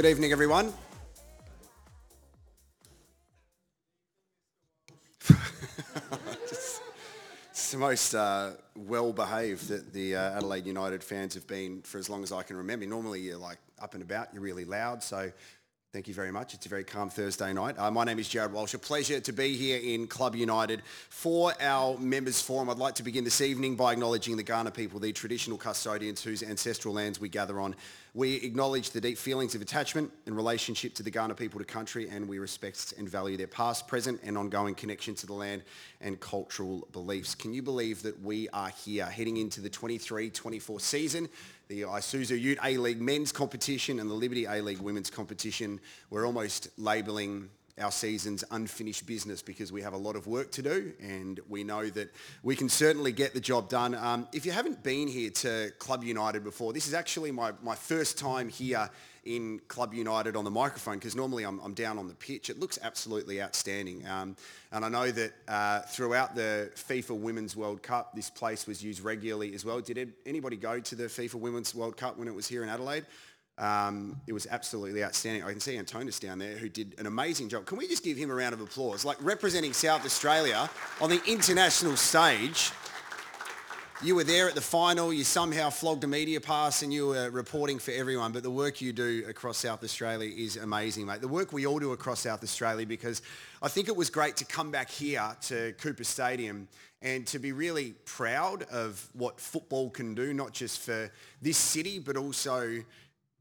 Good evening, everyone. it's the most uh, well-behaved that the uh, Adelaide United fans have been for as long as I can remember. Normally, you're like up and about, you're really loud, so Thank you very much. It's a very calm Thursday night. Uh, my name is Jared Walsh. A pleasure to be here in Club United for our members forum. I'd like to begin this evening by acknowledging the Kaurna people, the traditional custodians whose ancestral lands we gather on. We acknowledge the deep feelings of attachment and relationship to the Kaurna people to country and we respect and value their past, present and ongoing connection to the land and cultural beliefs. Can you believe that we are here heading into the 23-24 season the Isuzu Ute A-League men's competition and the Liberty A-League women's competition. We're almost labelling our season's unfinished business because we have a lot of work to do and we know that we can certainly get the job done. Um, if you haven't been here to Club United before, this is actually my, my first time here in Club United on the microphone because normally I'm, I'm, down on the pitch. It looks absolutely outstanding. Um, and I know that uh, throughout the FIFA Women's World Cup, this place was used regularly as well. Did anybody go to the FIFA Women's World Cup when it was here in Adelaide? Um, it was absolutely outstanding. I can see Antonis down there who did an amazing job. Can we just give him a round of applause? Like representing South Australia on the international stage you were there at the final, you somehow flogged a media pass and you were reporting for everyone, but the work you do across South Australia is amazing, mate. The work we all do across South Australia because I think it was great to come back here to Coopers Stadium and to be really proud of what football can do, not just for this city, but also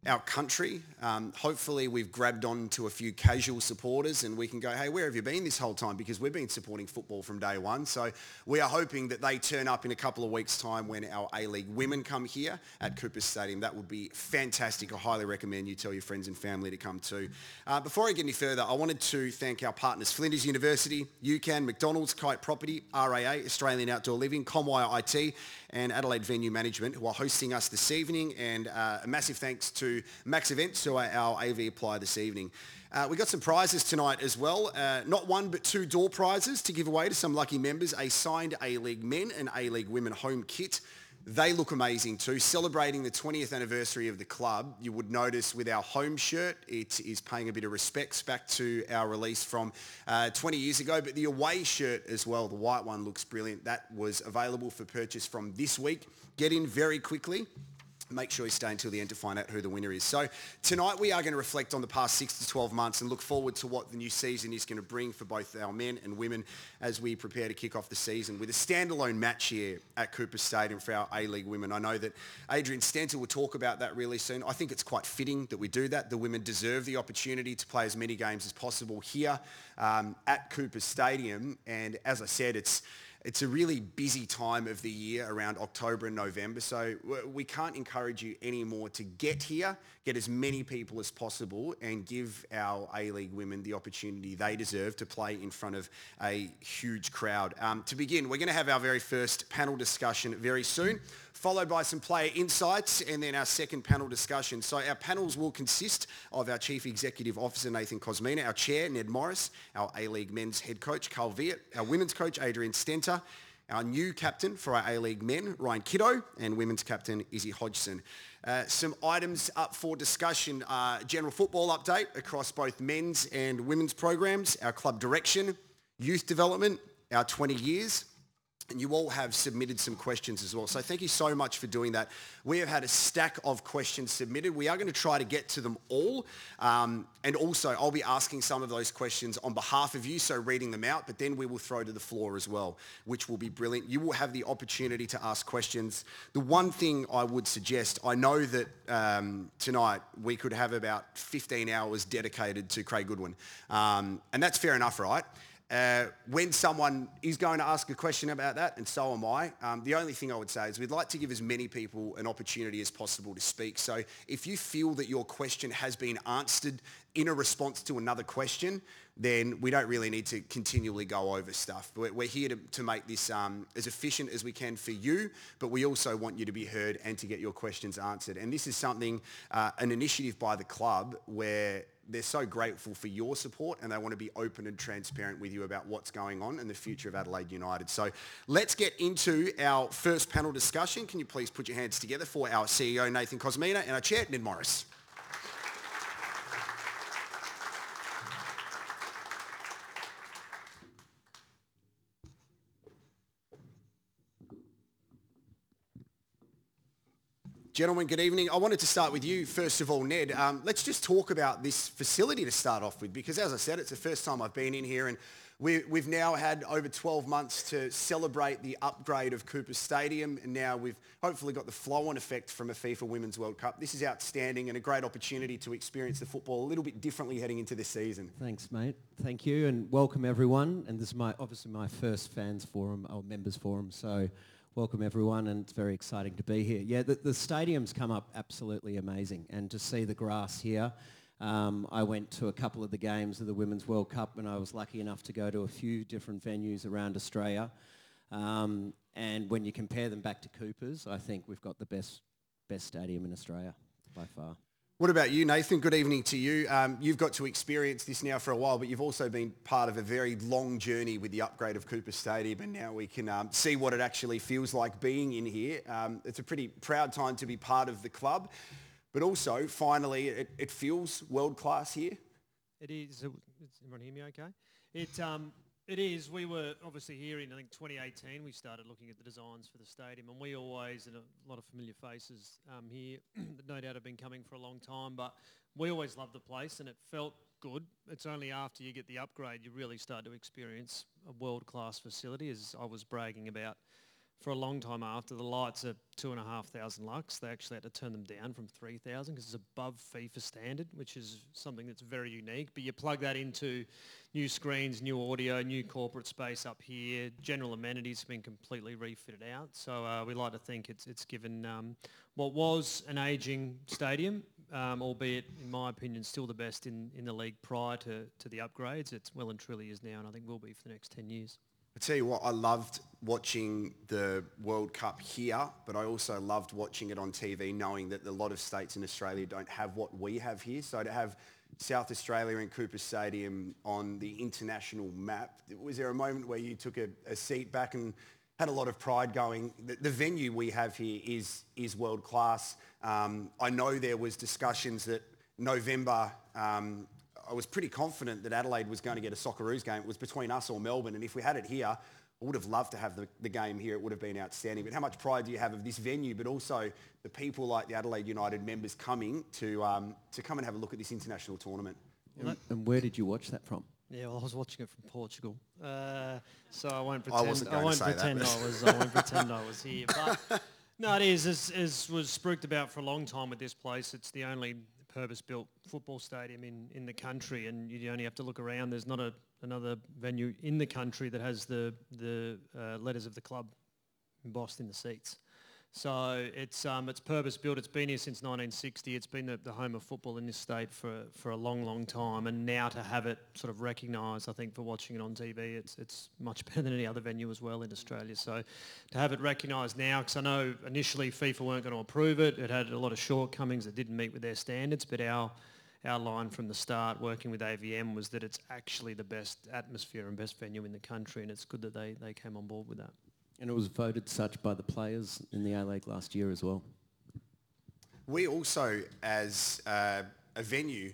our country. Um, hopefully we've grabbed on to a few casual supporters and we can go, hey, where have you been this whole time? Because we've been supporting football from day one. So we are hoping that they turn up in a couple of weeks' time when our A-League women come here at Coopers Stadium. That would be fantastic. I highly recommend you tell your friends and family to come too. Uh, before I get any further, I wanted to thank our partners, Flinders University, UCAN, McDonald's, Kite Property, RAA, Australian Outdoor Living, Comwire IT, and Adelaide Venue Management who are hosting us this evening. And uh, a massive thanks to Max Events who are our AV apply this evening. Uh, we got some prizes tonight as well. Uh, not one, but two door prizes to give away to some lucky members. A signed A-League men and A-League women home kit they look amazing too. Celebrating the 20th anniversary of the club, you would notice with our home shirt, it is paying a bit of respects back to our release from uh, 20 years ago. But the away shirt as well, the white one looks brilliant. That was available for purchase from this week. Get in very quickly make sure you stay until the end to find out who the winner is. So tonight we are going to reflect on the past six to 12 months and look forward to what the new season is going to bring for both our men and women as we prepare to kick off the season with a standalone match here at Coopers Stadium for our A-League women. I know that Adrian Stenta will talk about that really soon. I think it's quite fitting that we do that. The women deserve the opportunity to play as many games as possible here um, at Coopers Stadium. And as I said, it's it's a really busy time of the year around October and November, so we can't encourage you anymore to get here, get as many people as possible and give our A-League women the opportunity they deserve to play in front of a huge crowd. Um, to begin, we're going to have our very first panel discussion very soon followed by some player insights and then our second panel discussion. So our panels will consist of our Chief Executive Officer Nathan Kosmina, our Chair Ned Morris, our A-League Men's Head Coach Carl Veart, our Women's Coach Adrian Stenta, our new captain for our A-League men, Ryan Kitto, and women's captain, Izzy Hodgson. Uh, some items up for discussion, uh, general football update across both men's and women's programs, our club direction, youth development, our 20 years, and you all have submitted some questions as well. So thank you so much for doing that. We have had a stack of questions submitted. We are going to try to get to them all. Um, and also, I'll be asking some of those questions on behalf of you, so reading them out, but then we will throw to the floor as well, which will be brilliant. You will have the opportunity to ask questions. The one thing I would suggest, I know that um, tonight we could have about 15 hours dedicated to Craig Goodwin. Um, and that's fair enough, right? Uh, when someone is going to ask a question about that, and so am I, um, the only thing I would say is we'd like to give as many people an opportunity as possible to speak. So if you feel that your question has been answered in a response to another question, then we don't really need to continually go over stuff. We're, we're here to, to make this um, as efficient as we can for you, but we also want you to be heard and to get your questions answered. And this is something, uh, an initiative by the club where they're so grateful for your support and they want to be open and transparent with you about what's going on and the future of Adelaide United. So let's get into our first panel discussion. Can you please put your hands together for our CEO, Nathan Kosmina, and our chair, Ned Morris. Gentlemen, good evening. I wanted to start with you, first of all, Ned. Um, let's just talk about this facility to start off with, because as I said, it's the first time I've been in here and we, have now had over 12 months to celebrate the upgrade of Coopers Stadium and now we've hopefully got the flow-on effect from a FIFA Women's World Cup. This is outstanding and a great opportunity to experience the football a little bit differently heading into this season. Thanks, mate. Thank you and welcome everyone. And this is my obviously my first fans forum or members forum, so welcome everyone and it's very exciting to be here. Yeah, the, the stadium's come up absolutely amazing and to see the grass here um, I went to a couple of the games of the Women's World Cup and I was lucky enough to go to a few different venues around Australia. Um, and when you compare them back to Cooper's, I think we've got the best, best stadium in Australia by far. What about you, Nathan? Good evening to you. Um, you've got to experience this now for a while, but you've also been part of a very long journey with the upgrade of Coopers Stadium, and now we can um, see what it actually feels like being in here. Um, it's a pretty proud time to be part of the club. But also, finally, it, it feels world class here. It is. Is everyone hear me okay? It, um, it is. We were obviously here in, I think, 2018. We started looking at the designs for the stadium, and we always, and a lot of familiar faces um, here that no doubt have been coming for a long time, but we always loved the place, and it felt good. It's only after you get the upgrade you really start to experience a world-class facility, as I was bragging about for a long time after. The lights are two and a half thousand lux. They actually had to turn them down from 3,000 because it's above FIFA standard, which is something that's very unique. But you plug that into new screens, new audio, new corporate space up here. General amenities have been completely refitted out. So uh, we like to think it's, it's given um, what was an ageing stadium, um, albeit in my opinion still the best in, in the league prior to, to the upgrades. It's well and truly is now and I think will be for the next 10 years. I tell you what, I loved watching the World Cup here, but I also loved watching it on TV, knowing that a lot of states in Australia don't have what we have here. So to have South Australia and Coopers Stadium on the international map, was there a moment where you took a, a seat back and had a lot of pride going, the, the venue we have here is, is world class. Um, I know there was discussions that November um, I was pretty confident that Adelaide was going to get a Socceroos game. It was between us or Melbourne. And if we had it here, I would have loved to have the, the game here. It would have been outstanding. But how much pride do you have of this venue, but also the people like the Adelaide United members coming to, um, to come and have a look at this international tournament? And, and where did you watch that from? Yeah, well, I was watching it from Portugal, uh, so I won't pretend. I, I won't pretend that, I was. I won't pretend I was here. But no, it is as, as was spooked about for a long time with this place. It's the only purpose-built football stadium in, in the country, and you only have to look around. There's not a, another venue in the country that has the the uh, letters of the club embossed in the seats. So it's um, it's purpose built. It's been here since 1960. It's been the, the, home of football in this state for, for a long, long time. And now to have it sort of recognised, I think for watching it on TV, it's it's much better than any other venue as well in Australia. So to have it recognised now, because I know initially FIFA weren't going to approve it. It had a lot of shortcomings It didn't meet with their standards. But our our line from the start, working with AVM, was that it's actually the best atmosphere and best venue in the country, and it's good that they, they came on board with that. And it was voted such by the players in the A-League last year as well. We also, as uh, a venue,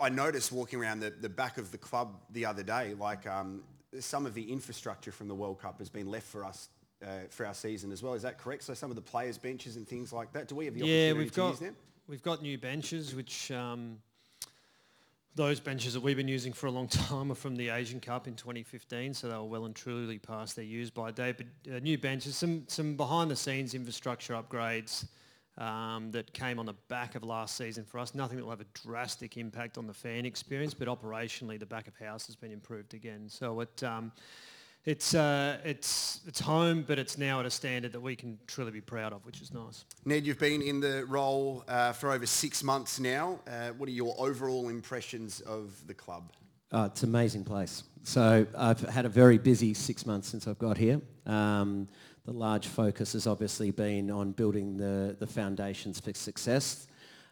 I noticed walking around the, the back of the club the other day, like um, some of the infrastructure from the World Cup has been left for us uh, for our season as well. Is that correct? So some of the players' benches and things like that. Do we have the yeah, opportunity we've to got, use them? We've got new benches, which um, those benches that we've been using for a long time are from the Asian Cup in 2015, so they were well and truly past their use by date. But uh, new benches, some some behind the scenes infrastructure upgrades um, that came on the back of last season for us. Nothing that will have a drastic impact on the fan experience, but operationally the back of house has been improved again. So it. Um, it's uh, it's it's home, but it's now at a standard that we can truly be proud of, which is nice. Ned, you've been in the role uh, for over six months now. Uh, what are your overall impressions of the club? Oh, it's an amazing place. So I've had a very busy six months since I've got here. Um, the large focus has obviously been on building the, the foundations for success.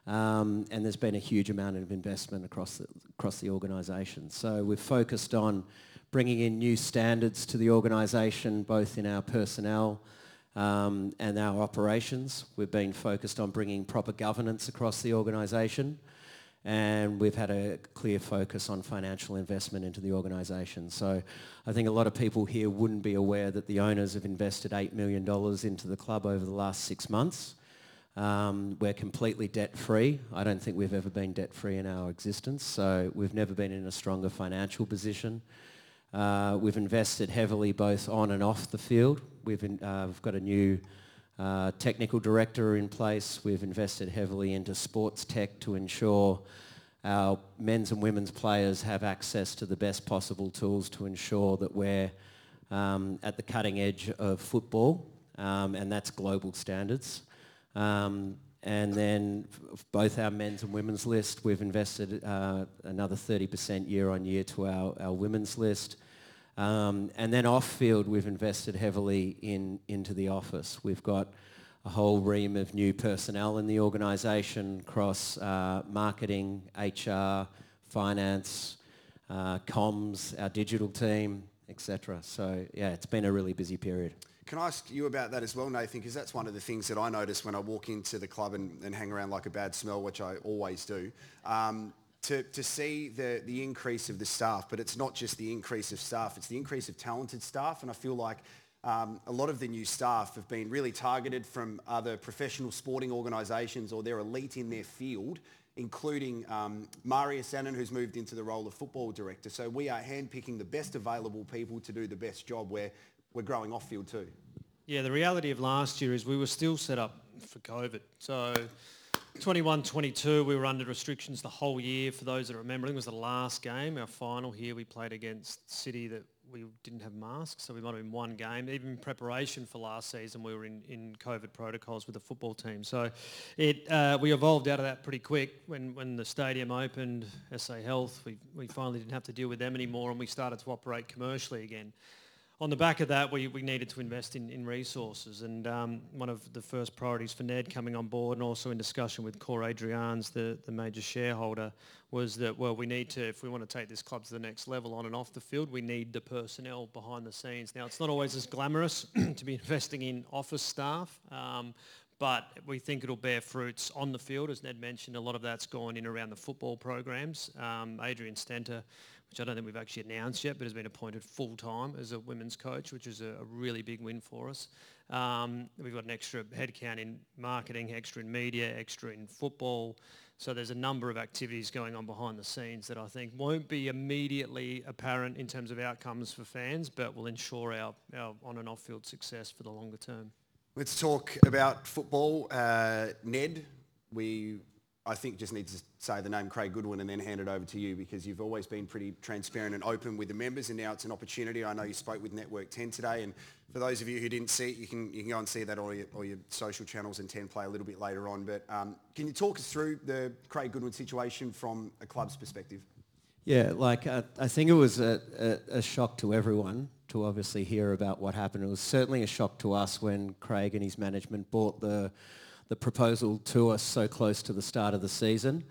Um, and there's been a huge amount of investment across the, across the organisation. So we've focused on bringing in new standards to the organisation, both in our personnel um, and our operations. We've been focused on bringing proper governance across the organisation and we've had a clear focus on financial investment into the organisation. So I think a lot of people here wouldn't be aware that the owners have invested $8 million into the club over the last six months. Um, we're completely debt-free. I don't think we've ever been debt-free in our existence, so we've never been in a stronger financial position. Uh, we've invested heavily both on and off the field. We've, in, uh, we've got a new uh, technical director in place. We've invested heavily into sports tech to ensure our men's and women's players have access to the best possible tools to ensure that we're um, at the cutting edge of football, um, and that's global standards. Um, and then both our men's and women's list, we've invested uh, another 30% year on year to our, our women's list. Um, and then off field, we've invested heavily in, into the office. We've got a whole ream of new personnel in the organisation across uh, marketing, HR, finance, uh, comms, our digital team, etc. So yeah, it's been a really busy period. Can I ask you about that as well, Nathan? Because that's one of the things that I notice when I walk into the club and, and hang around like a bad smell, which I always do. Um, to, to see the, the increase of the staff, but it's not just the increase of staff, it's the increase of talented staff. And I feel like um, a lot of the new staff have been really targeted from other professional sporting organisations or they're elite in their field, including um, Marius Annan, who's moved into the role of football director. So we are handpicking the best available people to do the best job where we're growing off field too. Yeah, the reality of last year is we were still set up for COVID. So 21-22, we were under restrictions the whole year. For those that remember, I think it was the last game, our final here, we played against City that we didn't have masks, so we might have been one game. Even in preparation for last season, we were in, in COVID protocols with the football team. So it uh, we evolved out of that pretty quick. When, when the stadium opened, SA Health, we, we finally didn't have to deal with them anymore and we started to operate commercially again on the back of that, we, we needed to invest in, in resources. And um, one of the first priorities for Ned coming on board and also in discussion with Core Adrians, the, the major shareholder, was that, well, we need to, if we want to take this club to the next level on and off the field, we need the personnel behind the scenes. Now, it's not always as glamorous to be investing in office staff, um, but we think it'll bear fruits on the field. As Ned mentioned, a lot of that's gone in around the football programs. Um, Adrian Stenta which I don't think we've actually announced yet, but has been appointed full-time as a women's coach, which is a, a really big win for us. Um, we've got an extra headcount in marketing, extra in media, extra in football. So there's a number of activities going on behind the scenes that I think won't be immediately apparent in terms of outcomes for fans, but will ensure our, our on and off field success for the longer term. Let's talk about football. Uh, Ned, we I think just need to say the name Craig Goodwin and then hand it over to you because you've always been pretty transparent and open with the members and now it's an opportunity. I know you spoke with Network 10 today and for those of you who didn't see it, you can, you can go and see that on your, all your social channels and 10 play a little bit later on. But um, can you talk us through the Craig Goodwin situation from a club's perspective? Yeah, like uh, I think it was a, a, a, shock to everyone to obviously hear about what happened. It was certainly a shock to us when Craig and his management bought the the proposal to us so close to the start of the season.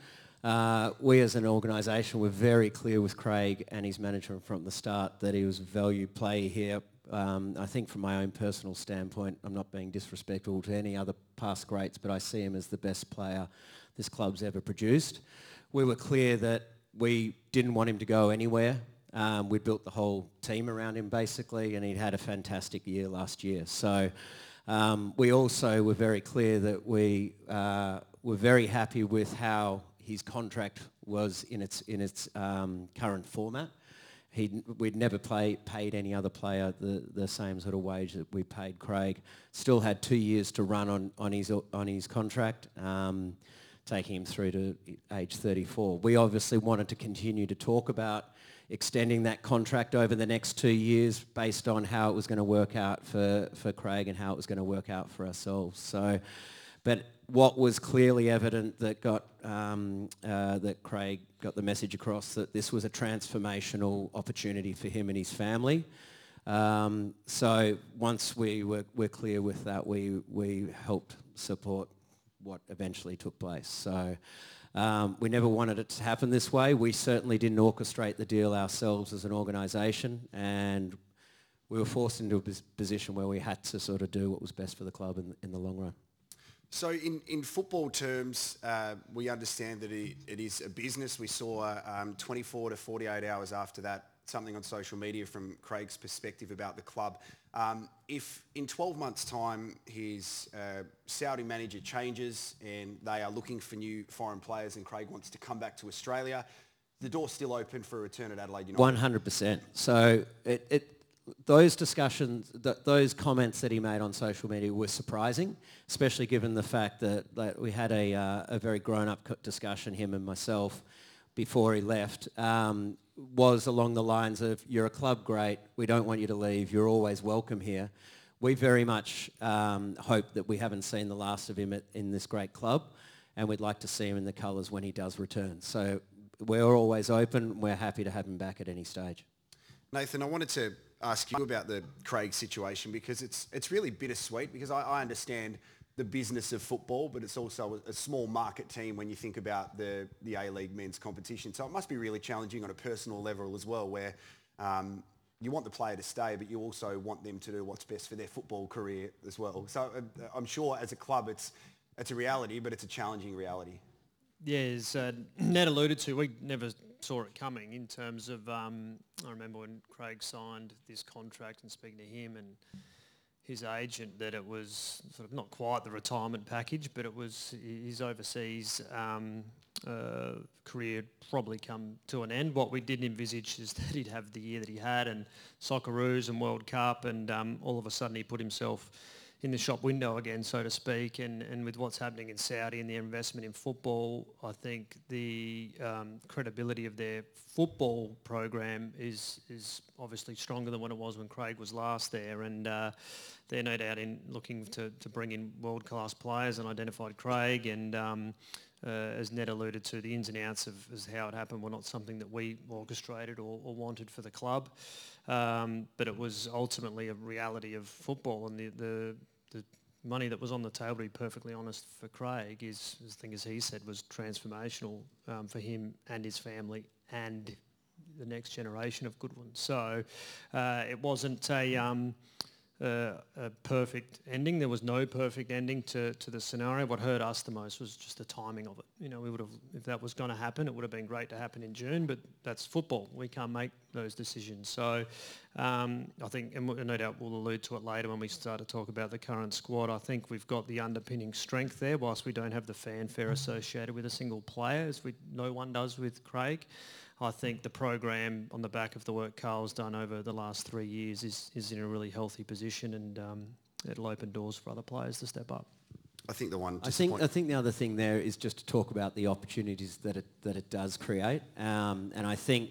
Uh, we as an organisation were very clear with Craig and his management from the start that he was a value player here. Um, I think from my own personal standpoint, I'm not being disrespectful to any other past greats, but I see him as the best player this club's ever produced. We were clear that we didn't want him to go anywhere. Um, we built the whole team around him basically, and he had a fantastic year last year. So um, we also were very clear that we uh, were very happy with how his contract was in its, in its um, current format. He'd, we'd never play, paid any other player the, the same sort of wage that we paid Craig. Still had two years to run on, on, his, on his contract, um, taking him through to age 34. We obviously wanted to continue to talk about extending that contract over the next two years based on how it was going to work out for, for Craig and how it was going to work out for ourselves. So, but what was clearly evident that got um, uh, that Craig got the message across that this was a transformational opportunity for him and his family. Um, so once we were, were clear with that, we we helped support what eventually took place. So. Um, we never wanted it to happen this way. We certainly didn't orchestrate the deal ourselves as an organisation and we were forced into a position where we had to sort of do what was best for the club in, in the long run. So in, in football terms, uh, we understand that it, it is a business. We saw um, 24 to 48 hours after that something on social media from Craig's perspective about the club. Um, if in 12 months' time his uh, Saudi manager changes and they are looking for new foreign players and Craig wants to come back to Australia, the door's still open for a return at Adelaide United. 100%. So it, it those discussions, th- those comments that he made on social media were surprising, especially given the fact that, that we had a, uh, a very grown-up discussion, him and myself, before he left, um, was along the lines of, you're a club great, we don't want you to leave, you're always welcome here. We very much um, hope that we haven't seen the last of him at, in this great club, and we'd like to see him in the colours when he does return. So we're always open, we're happy to have him back at any stage. Nathan, I wanted to ask you about the Craig situation because it's it's really bittersweet because I, I understand the business of football, but it's also a, small market team when you think about the the A League men's competition. So it must be really challenging on a personal level as well, where um, you want the player to stay, but you also want them to do what's best for their football career as well. So uh, I'm sure as a club, it's it's a reality, but it's a challenging reality. Yeah, as uh, Ned alluded to, we never saw it coming in terms of, um, I remember when Craig signed this contract and speaking to him and his agent that it was sort of not quite the retirement package, but it was his overseas um, uh, career probably come to an end. What we didn't envisage is that he'd have the year that he had and Socceroos and World Cup and um, all of a sudden he put himself in the shop window again, so to speak, and, and with what's happening in Saudi and the investment in football, I think the um, credibility of their football program is is obviously stronger than what it was when Craig was last there, and uh, they're no doubt in looking to, to bring in world-class players and identified Craig and um, uh, as Ned alluded to, the ins and outs of how it happened were not something that we orchestrated or, or wanted for the club. Um, but it was ultimately a reality of football and the, the, the money that was on the table, to be perfectly honest, for Craig is, I think as he said, was transformational um, for him and his family and the next generation of good ones. So uh, it wasn't a... Um, a perfect ending. There was no perfect ending to, to the scenario. What hurt us the most was just the timing of it. You know, we would have, if that was going to happen, it would have been great to happen in June, but that's football. We can't make those decisions. So um, I think, and no doubt we'll allude to it later when we start to talk about the current squad. I think we've got the underpinning strength there, whilst we don't have the fanfare associated with a single player, as we, no one does with Craig. I think the program on the back of the work Carl's done over the last three years is, is in a really healthy position and um, it'll open doors for other players to step up. I think the one. I think I think the other thing there is just to talk about the opportunities that it that it does create, um, and I think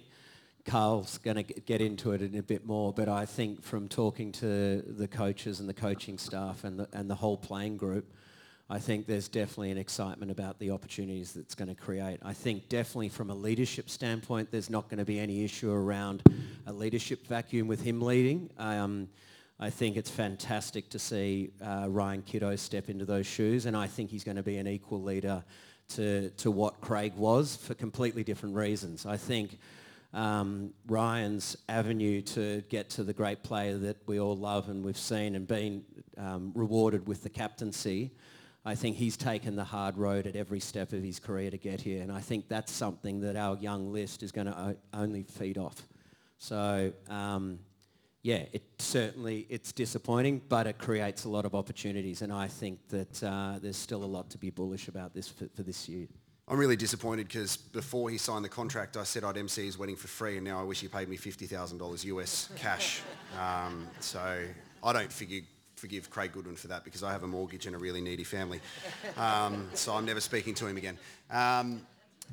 Carl's going to get into it in a bit more. But I think from talking to the coaches and the coaching staff and the and the whole playing group, I think there's definitely an excitement about the opportunities that's going to create. I think definitely from a leadership standpoint, there's not going to be any issue around a leadership vacuum with him leading. Um, I think it's fantastic to see uh, Ryan Kitto step into those shoes, and I think he's going to be an equal leader to, to what Craig was for completely different reasons. I think um, Ryan's avenue to get to the great player that we all love and we've seen and been um, rewarded with the captaincy I think he's taken the hard road at every step of his career to get here, and I think that's something that our young list is going to only feed off. So, um, yeah, it certainly it's disappointing, but it creates a lot of opportunities, and I think that uh, there's still a lot to be bullish about this for, for this year. I'm really disappointed because before he signed the contract, I said I'd MC his wedding for free, and now I wish he paid me $50,000 US cash. Um, so I don't figure forgive Craig Goodwin for that because I have a mortgage and a really needy family. Um, so I'm never speaking to him again. Um,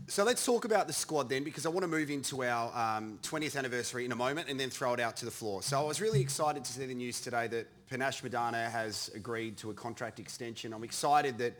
so let's talk about the squad then because I want to move into our um, 20th anniversary in a moment and then throw it out to the floor. So I was really excited to see the news today that Panashe Madanha has agreed to a contract extension. I'm excited that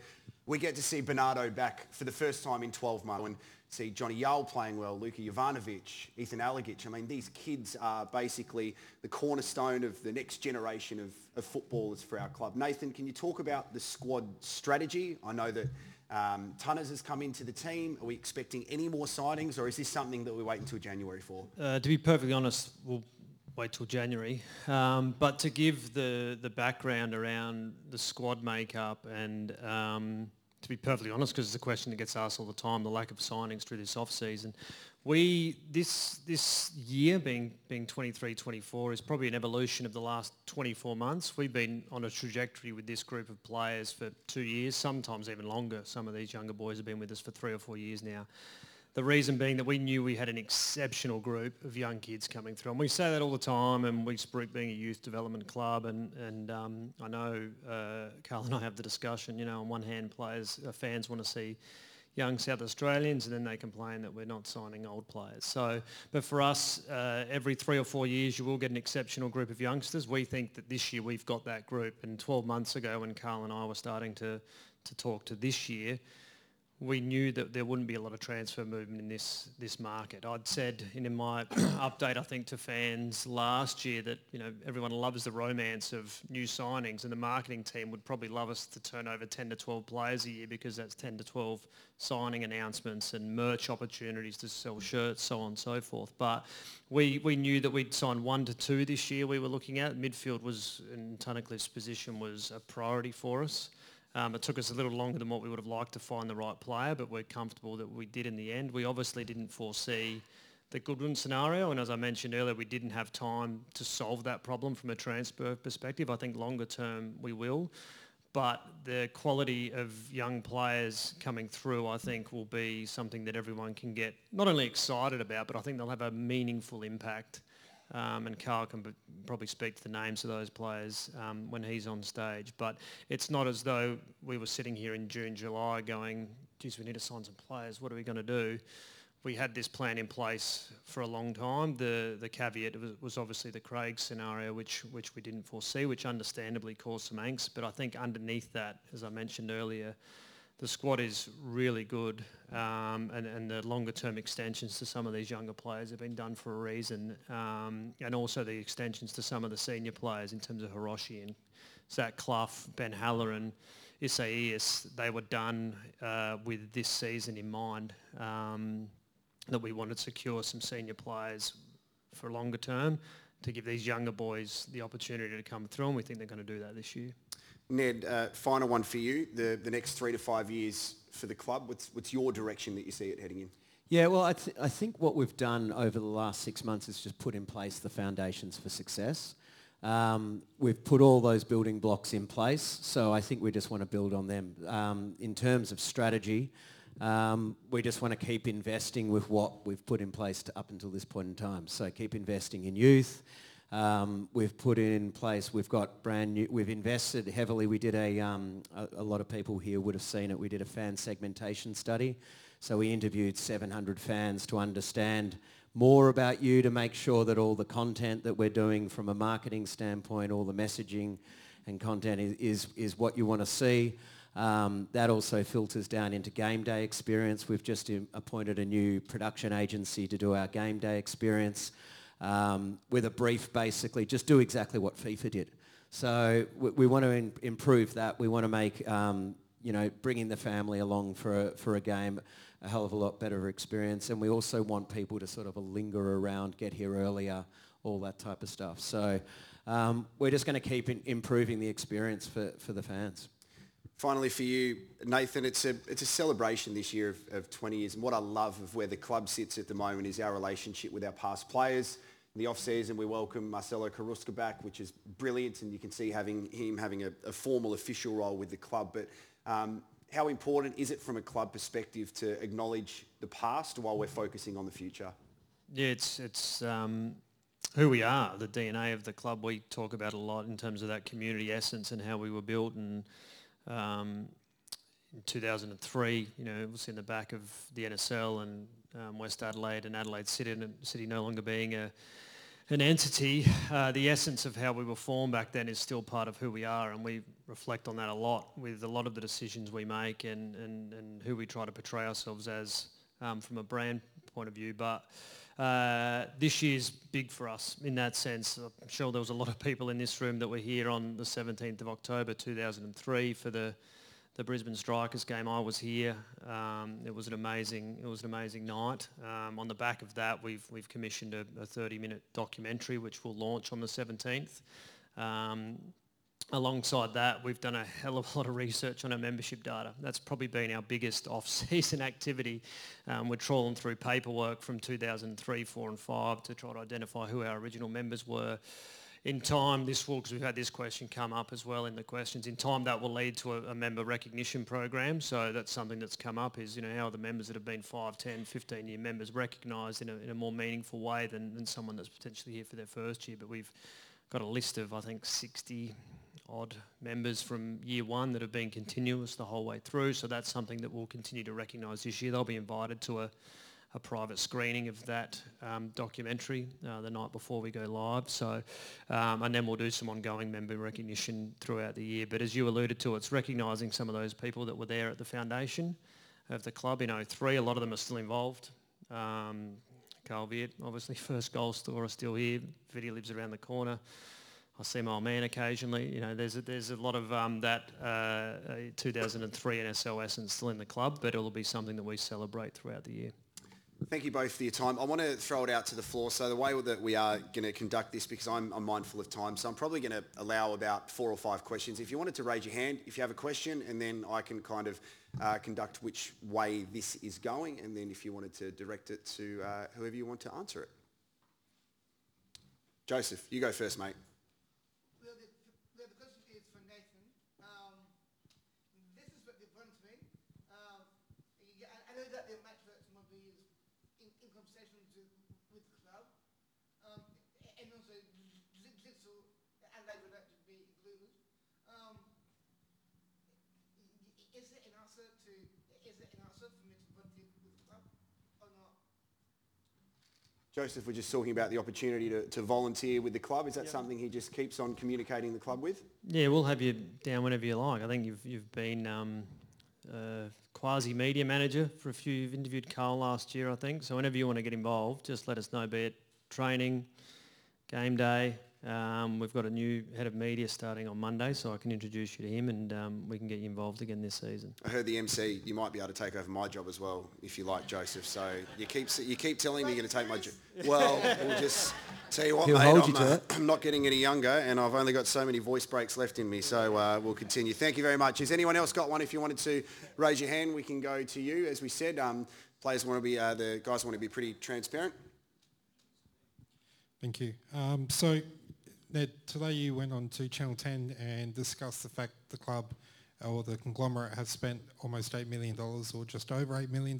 we get to see Bernardo back for the first time in 12 months. See Johnny Yull playing well, Luka Jovanovic, Ethan Alagich. I mean, these kids are basically the cornerstone of the next generation of, of footballers for our club. Nathan, can you talk about the squad strategy? I know that um, Tunners has come into the team. Are we expecting any more signings or is this something that we wait until January for? Uh, to be perfectly honest, we'll wait till January. Um, but to give the, the background around the squad makeup and um, to be perfectly honest, because it's a question that gets asked all the time, the lack of signings through this off-season. we this this year being being 23 24 is probably an evolution of the last 24 months. We've been on a trajectory with this group of players for two years sometimes even longer. Some of these younger boys have been with us for three or four years now the reason being that we knew we had an exceptional group of young kids coming through and we say that all the time and we speak being a youth development club and and um, I know uh, Carl and I have the discussion you know on one hand players uh, fans want to see young South Australians, and then they complain that we're not signing old players. So, but for us, uh, every three or four years, you will get an exceptional group of youngsters. We think that this year we've got that group, and 12 months ago, when Carl and I were starting to to talk to this year, we knew that there wouldn't be a lot of transfer movement in this this market. I'd said in my update, I think, to fans last year that you know everyone loves the romance of new signings, and the marketing team would probably love us to turn over 10 to 12 players a year because that's 10 to 12 signing announcements and merch opportunities to sell shirts, so on and so forth. But we we knew that we'd sign one to two this year. We were looking at midfield was in Tunnicliffe's position was a priority for us. Um, it took us a little longer than what we would have liked to find the right player, but we're comfortable that we did in the end. We obviously didn't foresee the Goodwin scenario, and as I mentioned earlier, we didn't have time to solve that problem from a transfer perspective. I think longer term we will, but the quality of young players coming through, I think, will be something that everyone can get not only excited about, but I think they'll have a meaningful impact um, and Carl can b- probably speak to the names of those players um, when he's on stage. But it's not as though we were sitting here in June, July going, geez, we need to sign some players. What are we going to do? We had this plan in place for a long time. The the caveat was, was obviously the Craig scenario, which which we didn't foresee, which understandably caused some angst. But I think underneath that, as I mentioned earlier, the squad is really good, um, and, and the longer term extensions to some of these younger players have been done for a reason, um, and also the extensions to some of the senior players in terms of Hiroshi and Zach Clough, Ben Halloran, and Isaias. They were done uh, with this season in mind. Um, that we wanted to secure some senior players for longer term to give these younger boys the opportunity to come through, and we think they're going to do that this year. Ned, uh, final one for you. The, the next three to five years for the club, what's, what's your direction that you see it heading in? Yeah, well, I, th- I think what we've done over the last six months is just put in place the foundations for success. Um, we've put all those building blocks in place, so I think we just want to build on them. Um, in terms of strategy, um, we just want to keep investing with what we've put in place up until this point in time. So keep investing in youth, um, we've put in place, we've got brand new, we've invested heavily. We did a, um, a, a, lot of people here would have seen it. We did a fan segmentation study. So we interviewed 700 fans to understand more about you to make sure that all the content that we're doing from a marketing standpoint, all the messaging and content is, is, is what you want to see. Um, that also filters down into game day experience. We've just appointed a new production agency to do our game day experience um, with a brief basically, just do exactly what FIFA did. So we, we want to in, improve that. We want to make, um, you know, bringing the family along for a, for a game a hell of a lot better experience. And we also want people to sort of linger around, get here earlier, all that type of stuff. So um, we're just going to keep in, improving the experience for, for the fans. Finally for you, Nathan, it's a, it's a celebration this year of, of 20 years. And what I love of where the club sits at the moment is our relationship with our past players the off-season, we welcome Marcelo Carrusca back, which is brilliant, and you can see having him having a, a formal official role with the club. But um, how important is it from a club perspective to acknowledge the past while we're focusing on the future? Yeah, it's it's um, who we are, the DNA of the club. We talk about a lot in terms of that community essence and how we were built. And um, in 2003, you know, it was in the back of the NSL and um, West Adelaide and Adelaide City, and City no longer being a an entity, uh, the essence of how we were formed back then is still part of who we are, and we reflect on that a lot with a lot of the decisions we make and, and, and who we try to portray ourselves as um, from a brand point of view. But uh, this year's big for us in that sense. I'm sure there was a lot of people in this room that were here on the 17th of October 2003 for the the Brisbane Strikers game. I was here. Um, it was an amazing. It was an amazing night. Um, on the back of that, we've we've commissioned a, a 30-minute documentary which will launch on the 17th. Um, alongside that, we've done a hell of a lot of research on our membership data. That's probably been our biggest off-season activity. Um, we're trawling through paperwork from 2003, 4 and 5 to try to identify who our original members were. In time, this will, because we've had this question come up as well in the questions, in time that will lead to a, a, member recognition program. So that's something that's come up is, you know, how are the members that have been 5, 10, 15 year members recognised in a, in a more meaningful way than, than someone that's potentially here for their first year. But we've got a list of, I think, 60 odd members from year one that have been continuous the whole way through. So that's something that we'll continue to recognise this year. They'll be invited to a, a private screening of that um, documentary uh, the night before we go live. So, um, and then we'll do some ongoing member recognition throughout the year. But as you alluded to, it's recognising some of those people that were there at the foundation of the club in 03. A lot of them are still involved. Um, Carl Veart, obviously first goal scorer, still here. Vidi lives around the corner. I see my old man occasionally. You know, there's a, there's a lot of um, that uh, 2003 NSL essence still in the club, but it'll be something that we celebrate throughout the year. Thank you both for your time. I want to throw it out to the floor. So the way that we are going to conduct this, because I'm, I'm mindful of time, so I'm probably going to allow about four or five questions. If you wanted to raise your hand, if you have a question, and then I can kind of uh, conduct which way this is going, and then if you wanted to direct it to uh, whoever you want to answer it. Joseph, you go first, mate. Joseph we're just talking about the opportunity to, to volunteer with the club. Is that yep. something he just keeps on communicating the club with? Yeah, we'll have you down whenever you like. I think you've, you've been um, quasi-media manager for a few. You've interviewed Carl last year, I think. So whenever you want to get involved, just let us know, be it training, game day, um, we've got a new head of media starting on Monday, so I can introduce you to him and um, we can get you involved again this season. I heard the MC, you might be able to take over my job as well, if you like, Joseph. So you keep you keep telling me you're going to take my job. Well, we'll just tell you what, He'll mate, hold I'm, you to uh, I'm not getting any younger and I've only got so many voice breaks left in me, so uh, we'll continue. Thank you very much. Has anyone else got one? If you wanted to raise your hand, we can go to you. As we said, um, players want to be, uh, the guys want to be pretty transparent. Thank you. Um, so Ned, today you went on to Channel 10 and discussed the fact the club or the conglomerate has spent almost $8 million or just over $8 million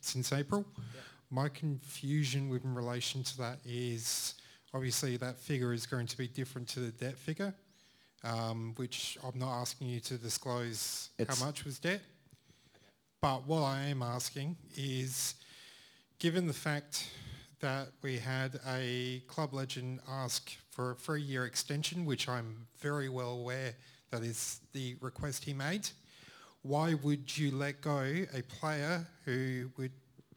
since April. My confusion with in relation to that is obviously that figure is going to be different to the debt figure, um, which I'm not asking you to disclose it's how much was debt. But what I am asking is, given the fact that we had a club legend ask for a three-year extension, which I'm very well aware that is the request he made. Why would you let go a player who would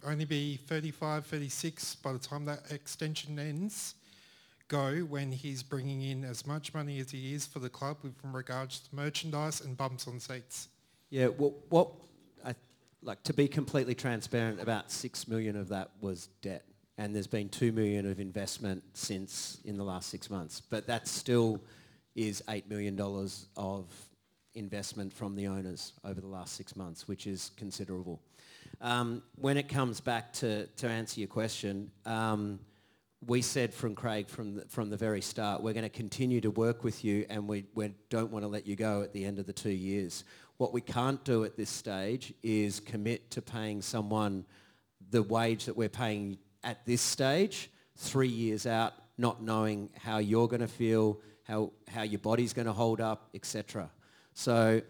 only be 35, 36 by the time that extension ends, go when he's bringing in as much money as he is for the club with regards to merchandise and bumps on seats? Yeah, well, what I, like to be completely transparent, about six million of that was debt and there's been 2 million of investment since in the last six months. But that still is $8 million of investment from the owners over the last six months, which is considerable. Um, when it comes back to, to answer your question, um, we said from Craig from the, from the very start, we're going to continue to work with you and we, we don't want to let you go at the end of the two years. What we can't do at this stage is commit to paying someone the wage that we're paying at this stage, three years out, not knowing how you're going to feel, how, how your body's going to hold up, etc. So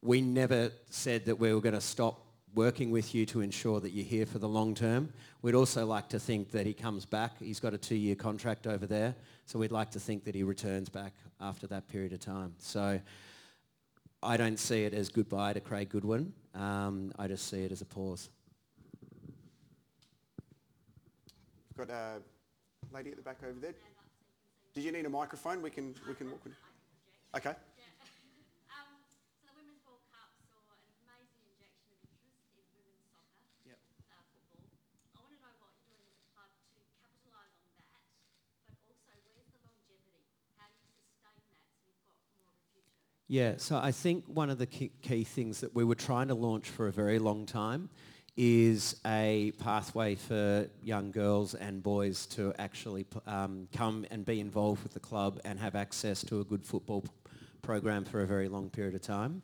we never said that we were going to stop working with you to ensure that you're here for the long term. We'd also like to think that he comes back. He's got a two-year contract over there, so we'd like to think that he returns back after that period of time. So I don't see it as goodbye to Craig Goodwin. Um, I just see it as a pause. Got a lady at the back over there. Did you need a microphone? We can we can walk. With. You. Okay. Yeah, so I think one of the key, key things that we were trying to launch for a very long time is a pathway for young girls and boys to actually um, come and be involved with the club and have access to a good football program for a very long period of time.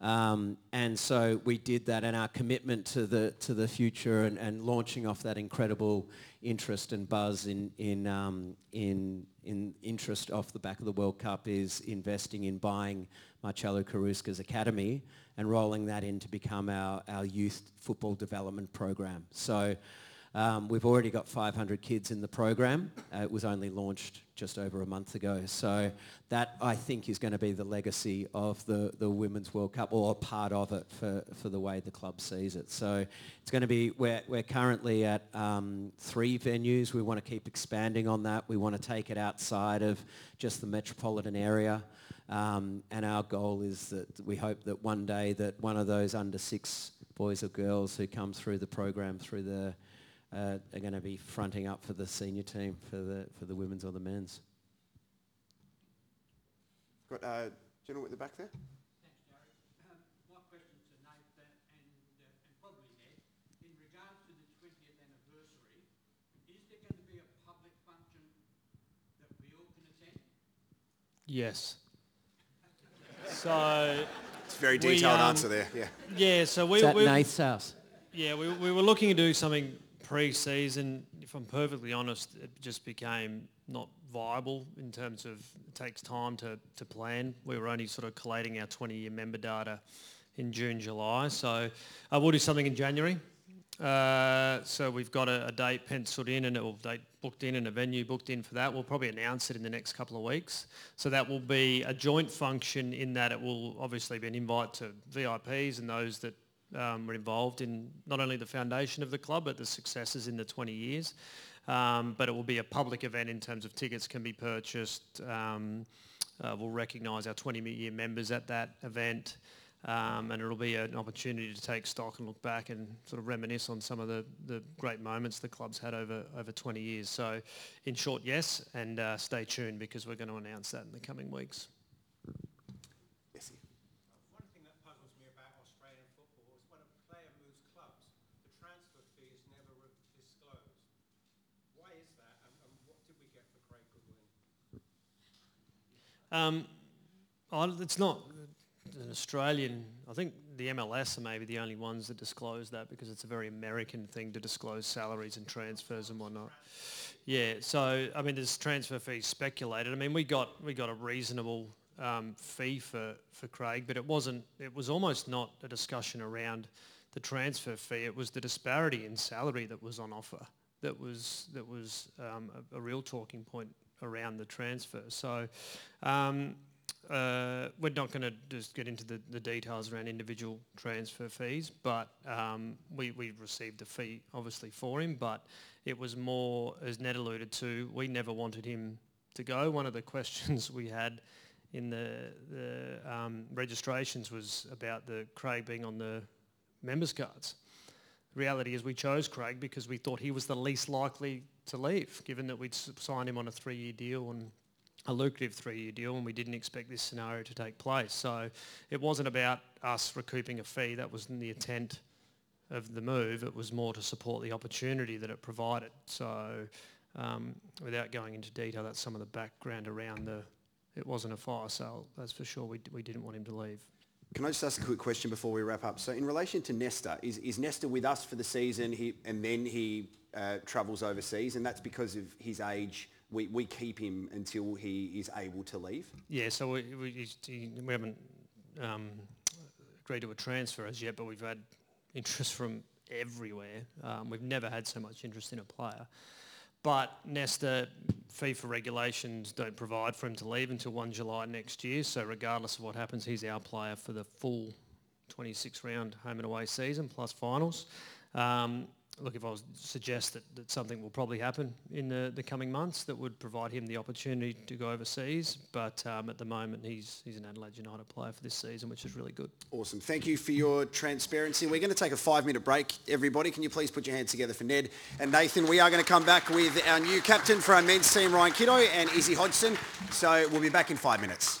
Um, and so we did that and our commitment to the, to the future and, and launching off that incredible interest and buzz in, in, um, in, in interest off the back of the World Cup is investing in buying Marcelo Carrusca's academy and rolling that in to become our, our youth football development program. So um, we've already got 500 kids in the program. Uh, it was only launched just over a month ago. So that, I think, is going to be the legacy of the, the Women's World Cup or part of it for, for the way the club sees it. So it's going to be, we're, we're currently at um, three venues. We want to keep expanding on that. We want to take it outside of just the metropolitan area. Um, and our goal is that we hope that one day that one of those under six boys or girls who come through the program through the uh, are going to be fronting up for the senior team for the for the women's or the men's. Got a uh, gentleman at the back there. Thanks, Gary. Um, my question to Nathan and, uh, probably Ned, in regards to the 20th anniversary, is there going to be a public function that we all can attend? Yes. So it's a very detailed we, um, answer there. Yeah. Yeah. So we. Is that we Nath's house? Yeah, we, we were looking to do something pre-season. If I'm perfectly honest, it just became not viable in terms of it takes time to, to plan. We were only sort of collating our 20-year member data in June, July. So uh, we'll do something in January. Uh, so we've got a, a, date penciled in and it will date booked in and a venue booked in for that. We'll probably announce it in the next couple of weeks. So that will be a joint function in that it will obviously be an invite to VIPs and those that um, were involved in not only the foundation of the club but the successes in the 20 years. Um, but it will be a public event in terms of tickets can be purchased. Um, uh, we'll recognise our 20-year members at that event. Um, and it'll be an opportunity to take stock and look back and sort of reminisce on some of the, the great moments the club's had over, over 20 years. So in short, yes, and uh, stay tuned because we're going to announce that in the coming weeks. Yes. One thing that puzzles me about Australian football is when a player moves clubs, the transfer fee is never disclosed. Why is that and, and what did we get for Craig Goodwin? Um, it's not an Australian, I think the MLS are maybe the only ones that disclose that because it's a very American thing to disclose salaries and transfers and whatnot. Yeah, so I mean, there's transfer fees speculated. I mean, we got we got a reasonable um, fee for for Craig, but it wasn't. It was almost not a discussion around the transfer fee. It was the disparity in salary that was on offer that was that was um, a, a, real talking point around the transfer. So. Um, uh, we're not going to just get into the, the, details around individual transfer fees, but um, we, we received a fee obviously for him, but it was more, as Ned alluded to, we never wanted him to go. One of the questions we had in the, the um, registrations was about the Craig being on the members cards. The reality is we chose Craig because we thought he was the least likely to leave, given that we'd signed him on a three-year deal and a lucrative three-year deal and we didn't expect this scenario to take place. So it wasn't about us recouping a fee. That wasn't the intent of the move. It was more to support the opportunity that it provided. So um, without going into detail, that's some of the background around the, it wasn't a fire sale, that's for sure. We, we didn't want him to leave. Can I just ask a quick question before we wrap up? So in relation to Nesta, is, is Nesta with us for the season he, and then he uh, travels overseas and that's because of his age we, we keep him until he is able to leave? Yeah, so we, we, we haven't um, agreed to a transfer as yet, but we've had interest from everywhere. Um, we've never had so much interest in a player. But Nesta, FIFA regulations don't provide for him to leave until 1 July next year. So regardless of what happens, he's our player for the full 26 round home and away season plus finals. Um, look, if I was suggest that, that something will probably happen in the, the coming months that would provide him the opportunity to go overseas, but um, at the moment he's, he's an Adelaide United player for this season, which is really good. Awesome. Thank you for your transparency. We're going to take a five-minute break. Everybody, can you please put your hands together for Ned and Nathan? We are going to come back with our new captain for our men's team, Ryan Kitto, and Izzy Hodgson. So we'll be back in five minutes.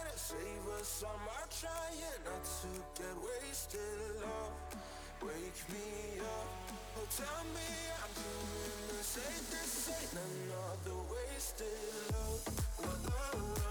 save us I'm out trying not to get wasted love Wake me up, oh tell me I'm doing the same This ain't another wasted love. La la la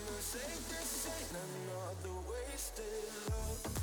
same. This ain't another wasted love.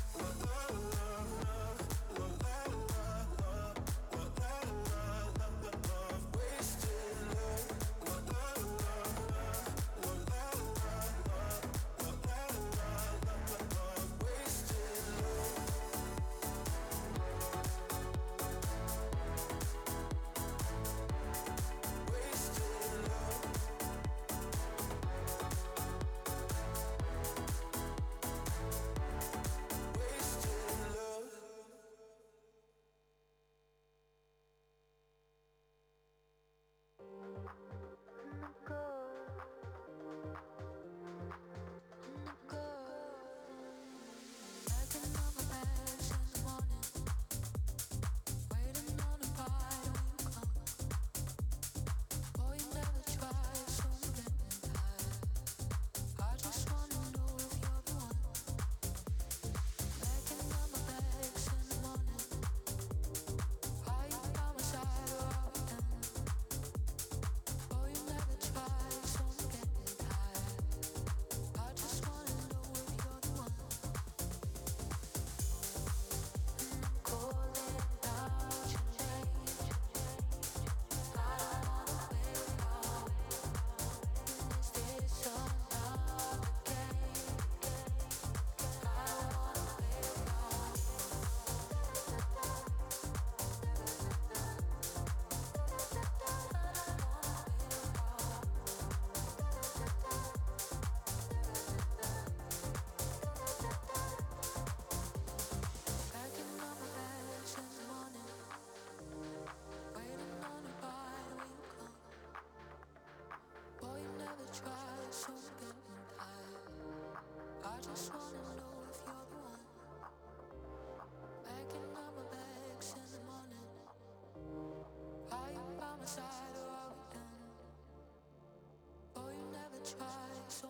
So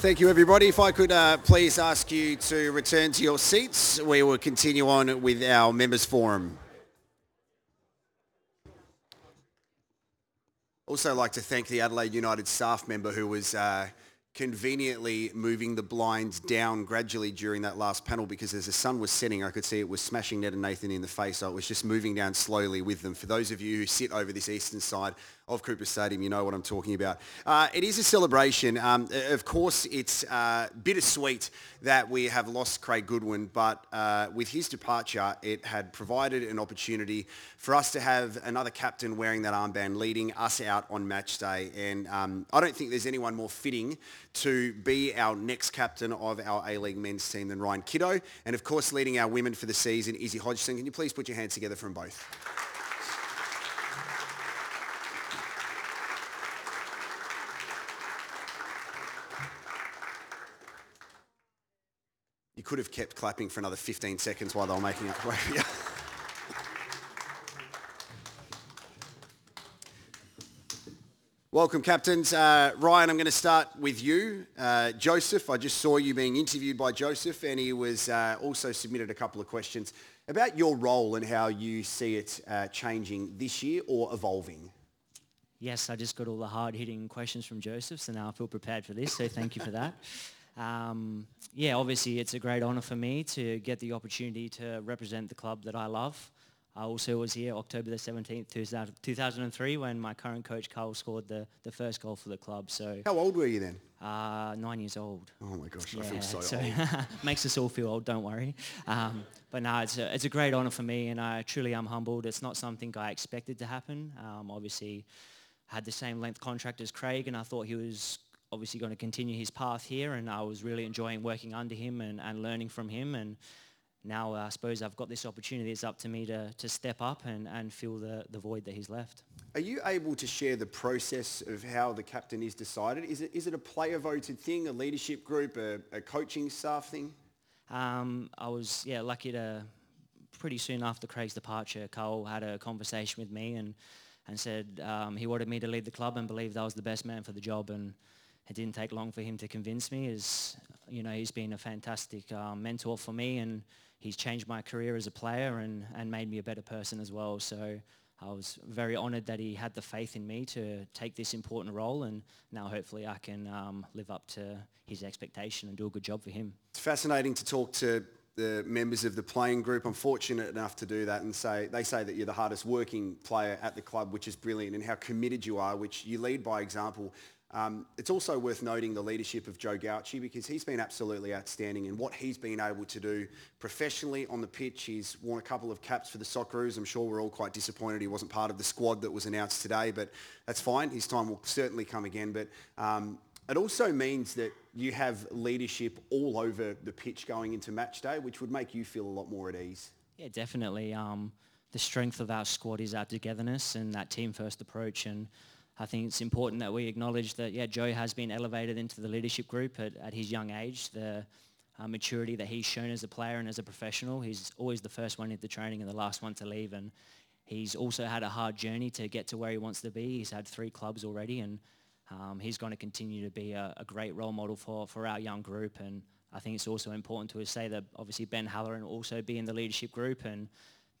Thank you, everybody. If I could uh, please ask you to return to your seats, we will continue on with our members forum. Also like to thank the Adelaide United staff member who was uh, conveniently moving the blinds down gradually during that last panel because as the sun was setting, I could see it was smashing Ned and Nathan in the face. So it was just moving down slowly with them. For those of you who sit over this eastern side of Coopers Stadium, you know what I'm talking about. Uh, it is a celebration. Um, of course, it's uh, bittersweet that we have lost Craig Goodwin, but uh, with his departure, it had provided an opportunity for us to have another captain wearing that armband leading us out on match day. And um, I don't think there's anyone more fitting to be our next captain of our A-League men's team than Ryan Kitto. And of course, leading our women for the season, Izzy Hodgson. Can you please put your hands together for them both? Could have kept clapping for another 15 seconds while they were making it. Welcome, captains. Uh, Ryan, I'm going to start with you. Uh, Joseph, I just saw you being interviewed by Joseph, and he was uh, also submitted a couple of questions about your role and how you see it uh, changing this year or evolving. Yes, I just got all the hard-hitting questions from Joseph, so now I feel prepared for this, so thank you for that. Um, yeah, obviously it's a great honour for me to get the opportunity to represent the club that I love. I also was here October the 17th, 2003, when my current coach Carl scored the, the first goal for the club. So How old were you then? uh, nine years old. Oh my gosh, I Yeah, feel so, so old. makes us all feel old. Don't worry. Um, but no, it's a, it's a great honour for me, and I truly am humbled. It's not something I expected to happen. Um, obviously, had the same length contract as Craig, and I thought he was obviously going to continue his path here, and I was really enjoying working under him and, and learning from him. And now uh, I suppose I've got this opportunity. It's up to me to, to step up and, and fill the, the void that he's left. Are you able to share the process of how the captain is decided? Is it, is it a player voted thing, a leadership group, a, a coaching staff thing? Um, I was yeah lucky to pretty soon after Craig's departure, Carl had a conversation with me and and said um, he wanted me to lead the club and believed I was the best man for the job. And it didn't take long for him to convince me. As you know, he's been a fantastic uh, mentor for me and he's changed my career as a player and, and made me a better person as well. So I was very honoured that he had the faith in me to take this important role and now hopefully I can um, live up to his expectation and do a good job for him. It's fascinating to talk to the members of the playing group. I'm fortunate enough to do that and say they say that you're the hardest working player at the club, which is brilliant, and how committed you are, which you lead by example. Um, it's also worth noting the leadership of Joe Gauci because he's been absolutely outstanding in what he's been able to do professionally on the pitch. He's worn a couple of caps for the Socceroos. I'm sure we're all quite disappointed he wasn't part of the squad that was announced today, but that's fine. His time will certainly come again. But um, it also means that you have leadership all over the pitch going into match day, which would make you feel a lot more at ease. Yeah, definitely. Um, the strength of our squad is our togetherness and that team-first approach. And I think it's important that we acknowledge that, yeah, Joe has been elevated into the leadership group at, at his young age. The uh, maturity that he's shown as a player and as a professional. He's always the first one into training and the last one to leave. And he's also had a hard journey to get to where he wants to be. He's had three clubs already and um, he's going to continue to be a, a, great role model for, for our young group. And I think it's also important to say that obviously Ben Halloran will also be in the leadership group and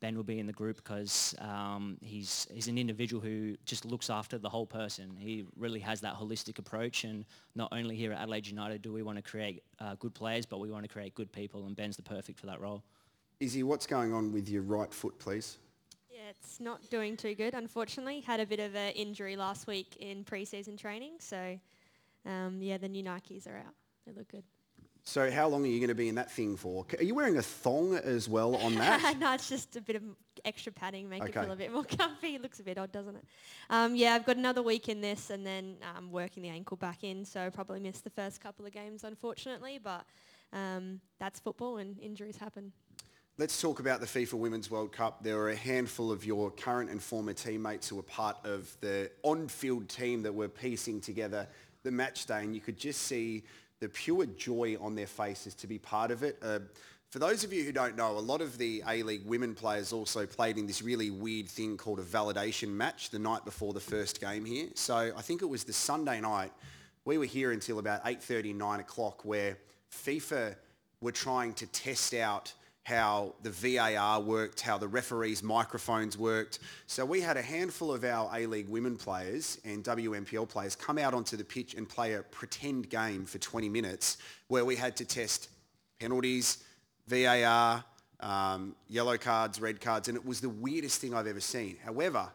Ben will be in the group because um, he's, he's an individual who just looks after the whole person. He really has that holistic approach and not only here at Adelaide United do we want to create uh, good players, but we want to create good people and Ben's the perfect for that role. Izzy, what's going on with your right foot, please? Yeah, it's not doing too good, unfortunately. Had a bit of an injury last week in pre-season training, so um, yeah, the new Nikes are out. They look good. So how long are you going to be in that thing for? Are you wearing a thong as well on that? no, it's just a bit of extra padding, make Okay. it feel a bit more comfy. It looks a bit odd, doesn't it? Um, yeah, I've got another week in this and then um, working the ankle back in, so probably miss the first couple of games, unfortunately, but um, that's football and injuries happen. Let's talk about the FIFA Women's World Cup. There were a handful of your current and former teammates who were part of the on-field team that were piecing together the match day, and you could just see the pure joy on their faces to be part of it. Uh, for those of you who don't know, a lot of the A-League women players also played in this really weird thing called a validation match the night before the first game here. So I think it was the Sunday night. We were here until about 8.30, 9 o'clock where FIFA were trying to test out how the VAR worked, how the referees' microphones worked. So we had a handful of our A-League women players and WNPL players come out onto the pitch and play a pretend game for 20 minutes where we had to test penalties, VAR, um, yellow cards, red cards, and it was the weirdest thing I've ever seen. However,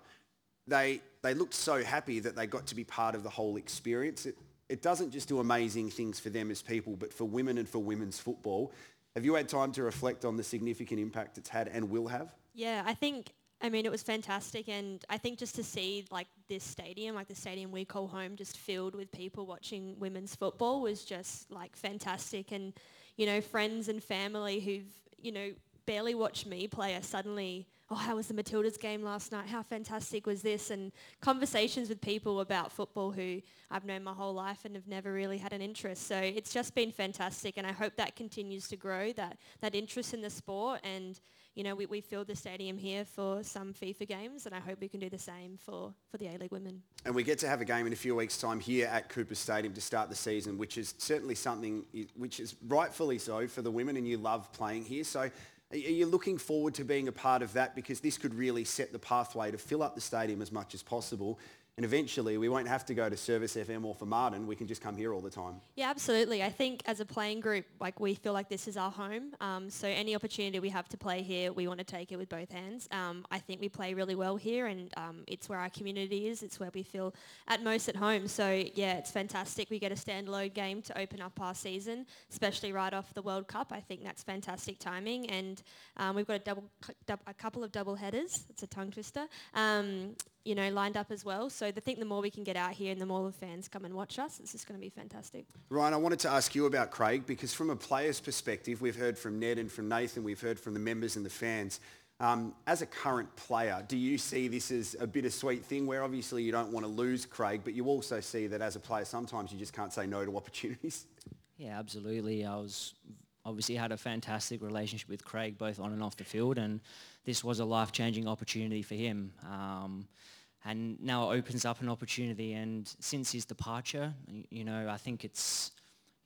they, they looked so happy that they got to be part of the whole experience. It, it doesn't just do amazing things for them as people, but for women and for women's football. Have you had time to reflect on the significant impact it's had and will have? Yeah, I think I mean it was fantastic and I think just to see like this stadium, like the stadium we call home just filled with people watching women's football was just like fantastic and you know friends and family who've you know barely watched me play are suddenly oh, how was the Matildas game last night? How fantastic was this? And conversations with people about football who I've known my whole life and have never really had an interest. So it's just been fantastic and I hope that continues to grow, that, that interest in the sport. And, you know, we, we filled the stadium here for some FIFA games and I hope we can do the same for, for the A-League women. And we get to have a game in a few weeks' time here at Coopers Stadium to start the season, which is certainly something which is rightfully so for the women and you love playing here. So are you looking forward to being a part of that? Because this could really set the pathway to fill up the stadium as much as possible and eventually we won't have to go to Service FM or for Marden. We can just come here all the time. Yeah, absolutely. I think as a playing group, like we feel like this is our home. Um, so any opportunity we have to play here, we want to take it with both hands. Um, I think we play really well here and um, it's where our community is. It's where we feel at most at home. So yeah, it's fantastic. We get a standalone game to open up our season, especially right off the World Cup. I think that's fantastic timing. And um, we've got a, double, a couple of double headers. It's a tongue twister. Um, you know, lined up as well. So I think the more we can get out here and the more the fans come and watch us, it's just going to be fantastic. Ryan, I wanted to ask you about Craig because from a player's perspective, we've heard from Ned and from Nathan, we've heard from the members and the fans. Um, as a current player, do you see this as a bittersweet thing where obviously you don't want to lose Craig, but you also see that as a player, sometimes you just can't say no to opportunities? Yeah, absolutely. I was obviously had a fantastic relationship with Craig, both on and off the field, and this was a life-changing opportunity for him. Um, and now it opens up an opportunity. And since his departure, you know, I think it's,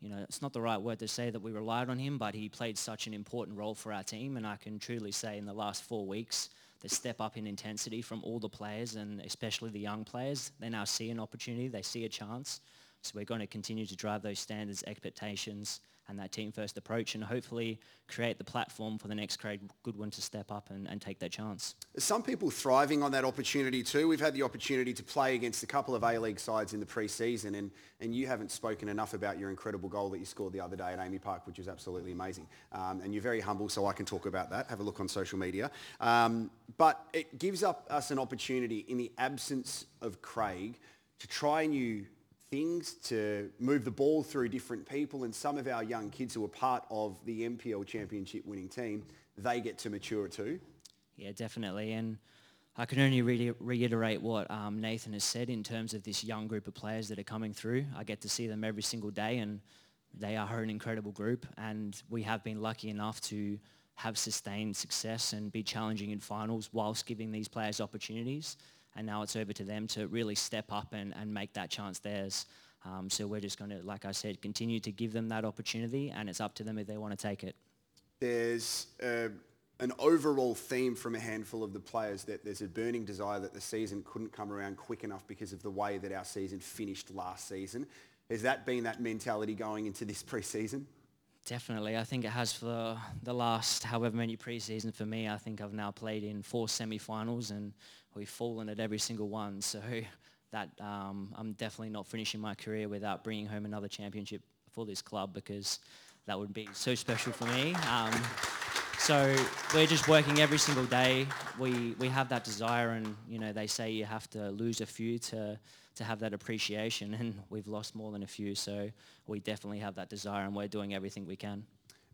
you know, it's not the right word to say that we relied on him, but he played such an important role for our team. And I can truly say in the last four weeks, the step up in intensity from all the players and especially the young players, they now see an opportunity, they see a chance. So we're going to continue to drive those standards, expectations, and that team first approach and hopefully create the platform for the next Craig Goodwin to step up and, and take that chance. Some people thriving on that opportunity too. We've had the opportunity to play against a couple of A-League sides in the pre-season and, and you haven't spoken enough about your incredible goal that you scored the other day at Amy Park, which was absolutely amazing. Um, and you're very humble, so I can talk about that. Have a look on social media. Um, but it gives up us an opportunity in the absence of Craig to try new things to move the ball through different people and some of our young kids who are part of the NPL championship winning team, they get to mature too. Yeah, definitely. And I can only re- reiterate what um, Nathan has said in terms of this young group of players that are coming through. I get to see them every single day and they are an incredible group and we have been lucky enough to have sustained success and be challenging in finals whilst giving these players opportunities and now it's over to them to really step up and, and make that chance theirs. Um, so we're just going to, like I said, continue to give them that opportunity, and it's up to them if they want to take it. There's uh, an overall theme from a handful of the players that there's a burning desire that the season couldn't come around quick enough because of the way that our season finished last season. Has that been that mentality going into this pre-season? Definitely. I think it has for the last however many pre-seasons for me. I think I've now played in four semi-finals and we've fallen at every single one. So that um, I'm definitely not finishing my career without bringing home another championship for this club because that would be so special for me. Um, so we're just working every single day. We we have that desire, and you know they say you have to lose a few to to have that appreciation, and we've lost more than a few. So we definitely have that desire, and we're doing everything we can.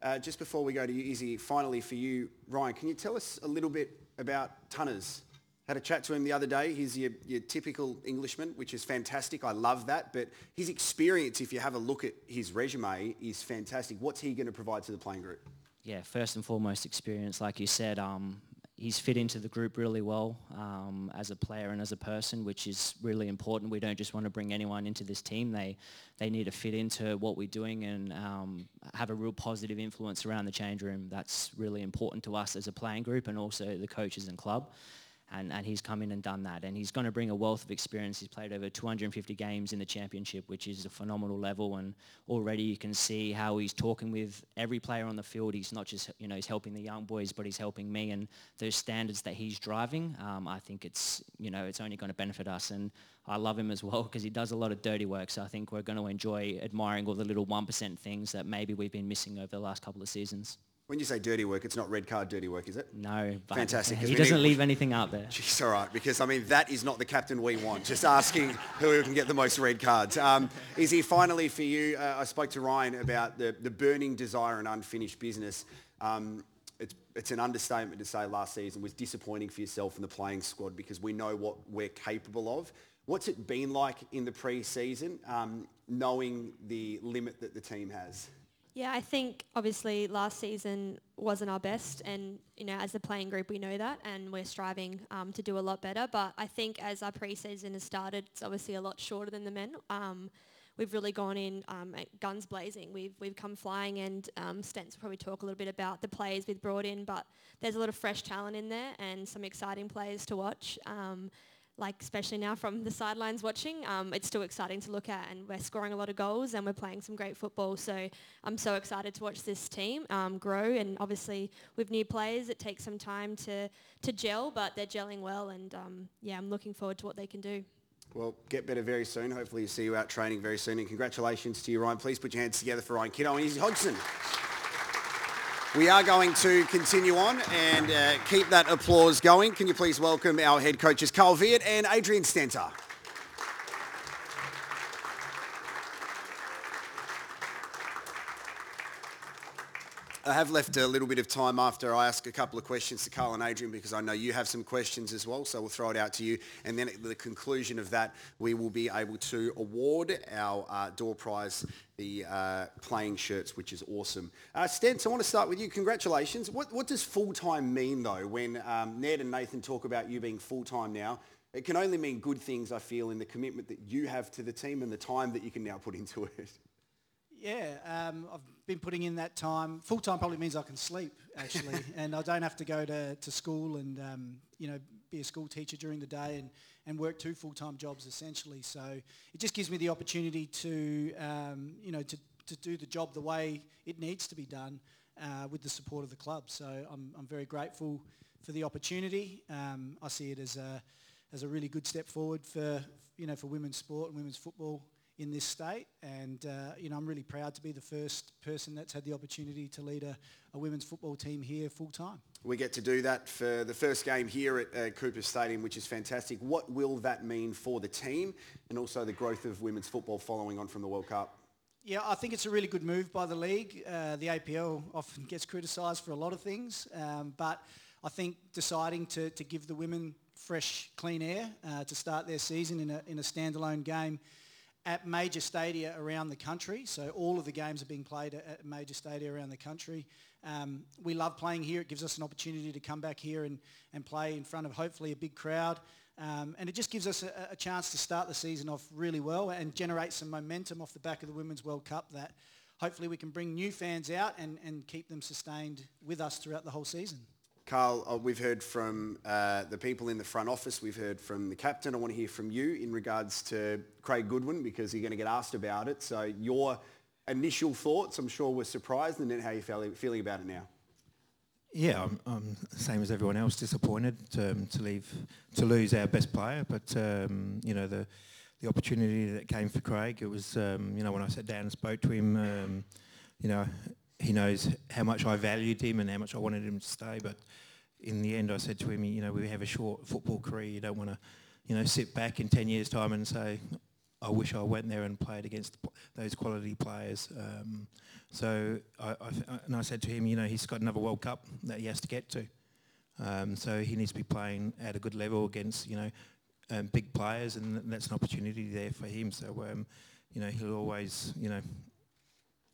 Uh, just before we go to you, Izzy, finally for you, Ryan, can you tell us a little bit about Tunners? Had a chat to him the other day. He's your, your typical Englishman, which is fantastic. I love that. But his experience, if you have a look at his resume, is fantastic. What's he going to provide to the playing group? Yeah, first and foremost experience, like you said, um, he's fit into the group really well um, as a player and as a person, which is really important. We don't just want to bring anyone into this team. They they need to fit into what we're doing and um, have a real positive influence around the change room. That's really important to us as a playing group and also the coaches and club and, and he's come in and done that. And he's going to bring a wealth of experience. He's played over 250 games in the championship, which is a phenomenal level. And already you can see how he's talking with every player on the field. He's not just, you know, he's helping the young boys, but he's helping me. And those standards that he's driving, um, I think it's, you know, it's only going to benefit us. And I love him as well because he does a lot of dirty work. So I think we're going to enjoy admiring all the little 1% things that maybe we've been missing over the last couple of seasons. When you say dirty work, it's not red card dirty work, is it? No, Fantastic, He doesn't need- leave anything out there. Jeez, all right, because I mean that is not the captain we want. Just asking who can get the most red cards. Um, Izzy finally for you? Uh, I spoke to Ryan about the, the burning desire and unfinished business. Um, it's, it's an understatement to say last season was disappointing for yourself and the playing squad because we know what we're capable of. What's it been like in the pre-season, um, knowing the limit that the team has? Yeah, I think obviously last season wasn't our best, and you know as a playing group we know that, and we're striving um, to do a lot better. But I think as our pre-season has started, it's obviously a lot shorter than the men. Um, we've really gone in um, guns blazing. We've we've come flying, and um, Stents will probably talk a little bit about the players we've brought in, but there's a lot of fresh talent in there and some exciting players to watch. Um, like especially now from the sidelines watching, um, it's still exciting to look at and we're scoring a lot of goals and we're playing some great football. So I'm so excited to watch this team um, grow and obviously with new players it takes some time to, to gel but they're gelling well and um, yeah, I'm looking forward to what they can do. Well, get better very soon. Hopefully, you see you out training very soon. And congratulations to you, Ryan. Please put your hands together for Ryan Kitto and Izzy Hodgson. We are going to continue on and uh, keep that applause going. Can you please welcome our head coaches, Carl Veart and Adrian Stenta. I have left a little bit of time after I ask a couple of questions to Carl and Adrian because I know you have some questions as well, so we'll throw it out to you. And then at the conclusion of that, we will be able to award our uh, door prize, the uh, playing shirts, which is awesome. Uh, Stents, I want to start with you. Congratulations. What, what does full-time mean, though, when um, Ned and Nathan talk about you being full-time now? It can only mean good things, I feel, in the commitment that you have to the team and the time that you can now put into it. Yeah, um, I've been putting in that time. Full time probably means I can sleep actually, and I don't have to go to, to school and um, you know be a school teacher during the day and, and work two full time jobs essentially. So it just gives me the opportunity to um, you know to, to do the job the way it needs to be done uh, with the support of the club. So I'm, I'm very grateful for the opportunity. Um, I see it as a as a really good step forward for you know for women's sport and women's football in this state. And, uh, you know, I'm really proud to be the first person that's had the opportunity to lead a, a women's football team here full time. We get to do that for the first game here at uh, Coopers Stadium, which is fantastic. What will that mean for the team and also the growth of women's football following on from the World Cup? Yeah, I think it's a really good move by the league. Uh, the APL often gets criticised for a lot of things, um, but I think deciding to, to give the women fresh, clean air uh, to start their season in a, in a standalone game at major stadia around the country. So all of the games are being played at, major stadia around the country. Um, we love playing here. It gives us an opportunity to come back here and, and play in front of hopefully a big crowd. Um, and it just gives us a, a, chance to start the season off really well and generate some momentum off the back of the Women's World Cup that hopefully we can bring new fans out and, and keep them sustained with us throughout the whole season. Carl, uh, we've heard from uh, the people in the front office. We've heard from the captain. I want to hear from you in regards to Craig Goodwin because you're going to get asked about it. So your initial thoughts, I'm sure, were surprised, and then how you feeling, about it now. Yeah, I'm, I'm same as everyone else, disappointed um, to leave to lose our best player. But um, you know the the opportunity that came for Craig. It was um, you know when I sat down and spoke to him, um, you know he knows how much I valued him and how much I wanted him to stay. But in the end, I said to him, you know, we have a short football career. You don't want to, you know, sit back in 10 years' time and say, I wish I went there and played against those quality players. Um, so I, I, and I said to him, you know, he's got another World Cup that he has to get to. Um, so he needs to be playing at a good level against, you know, um, big players, and that's an opportunity there for him. So, um, you know, he'll always, you know,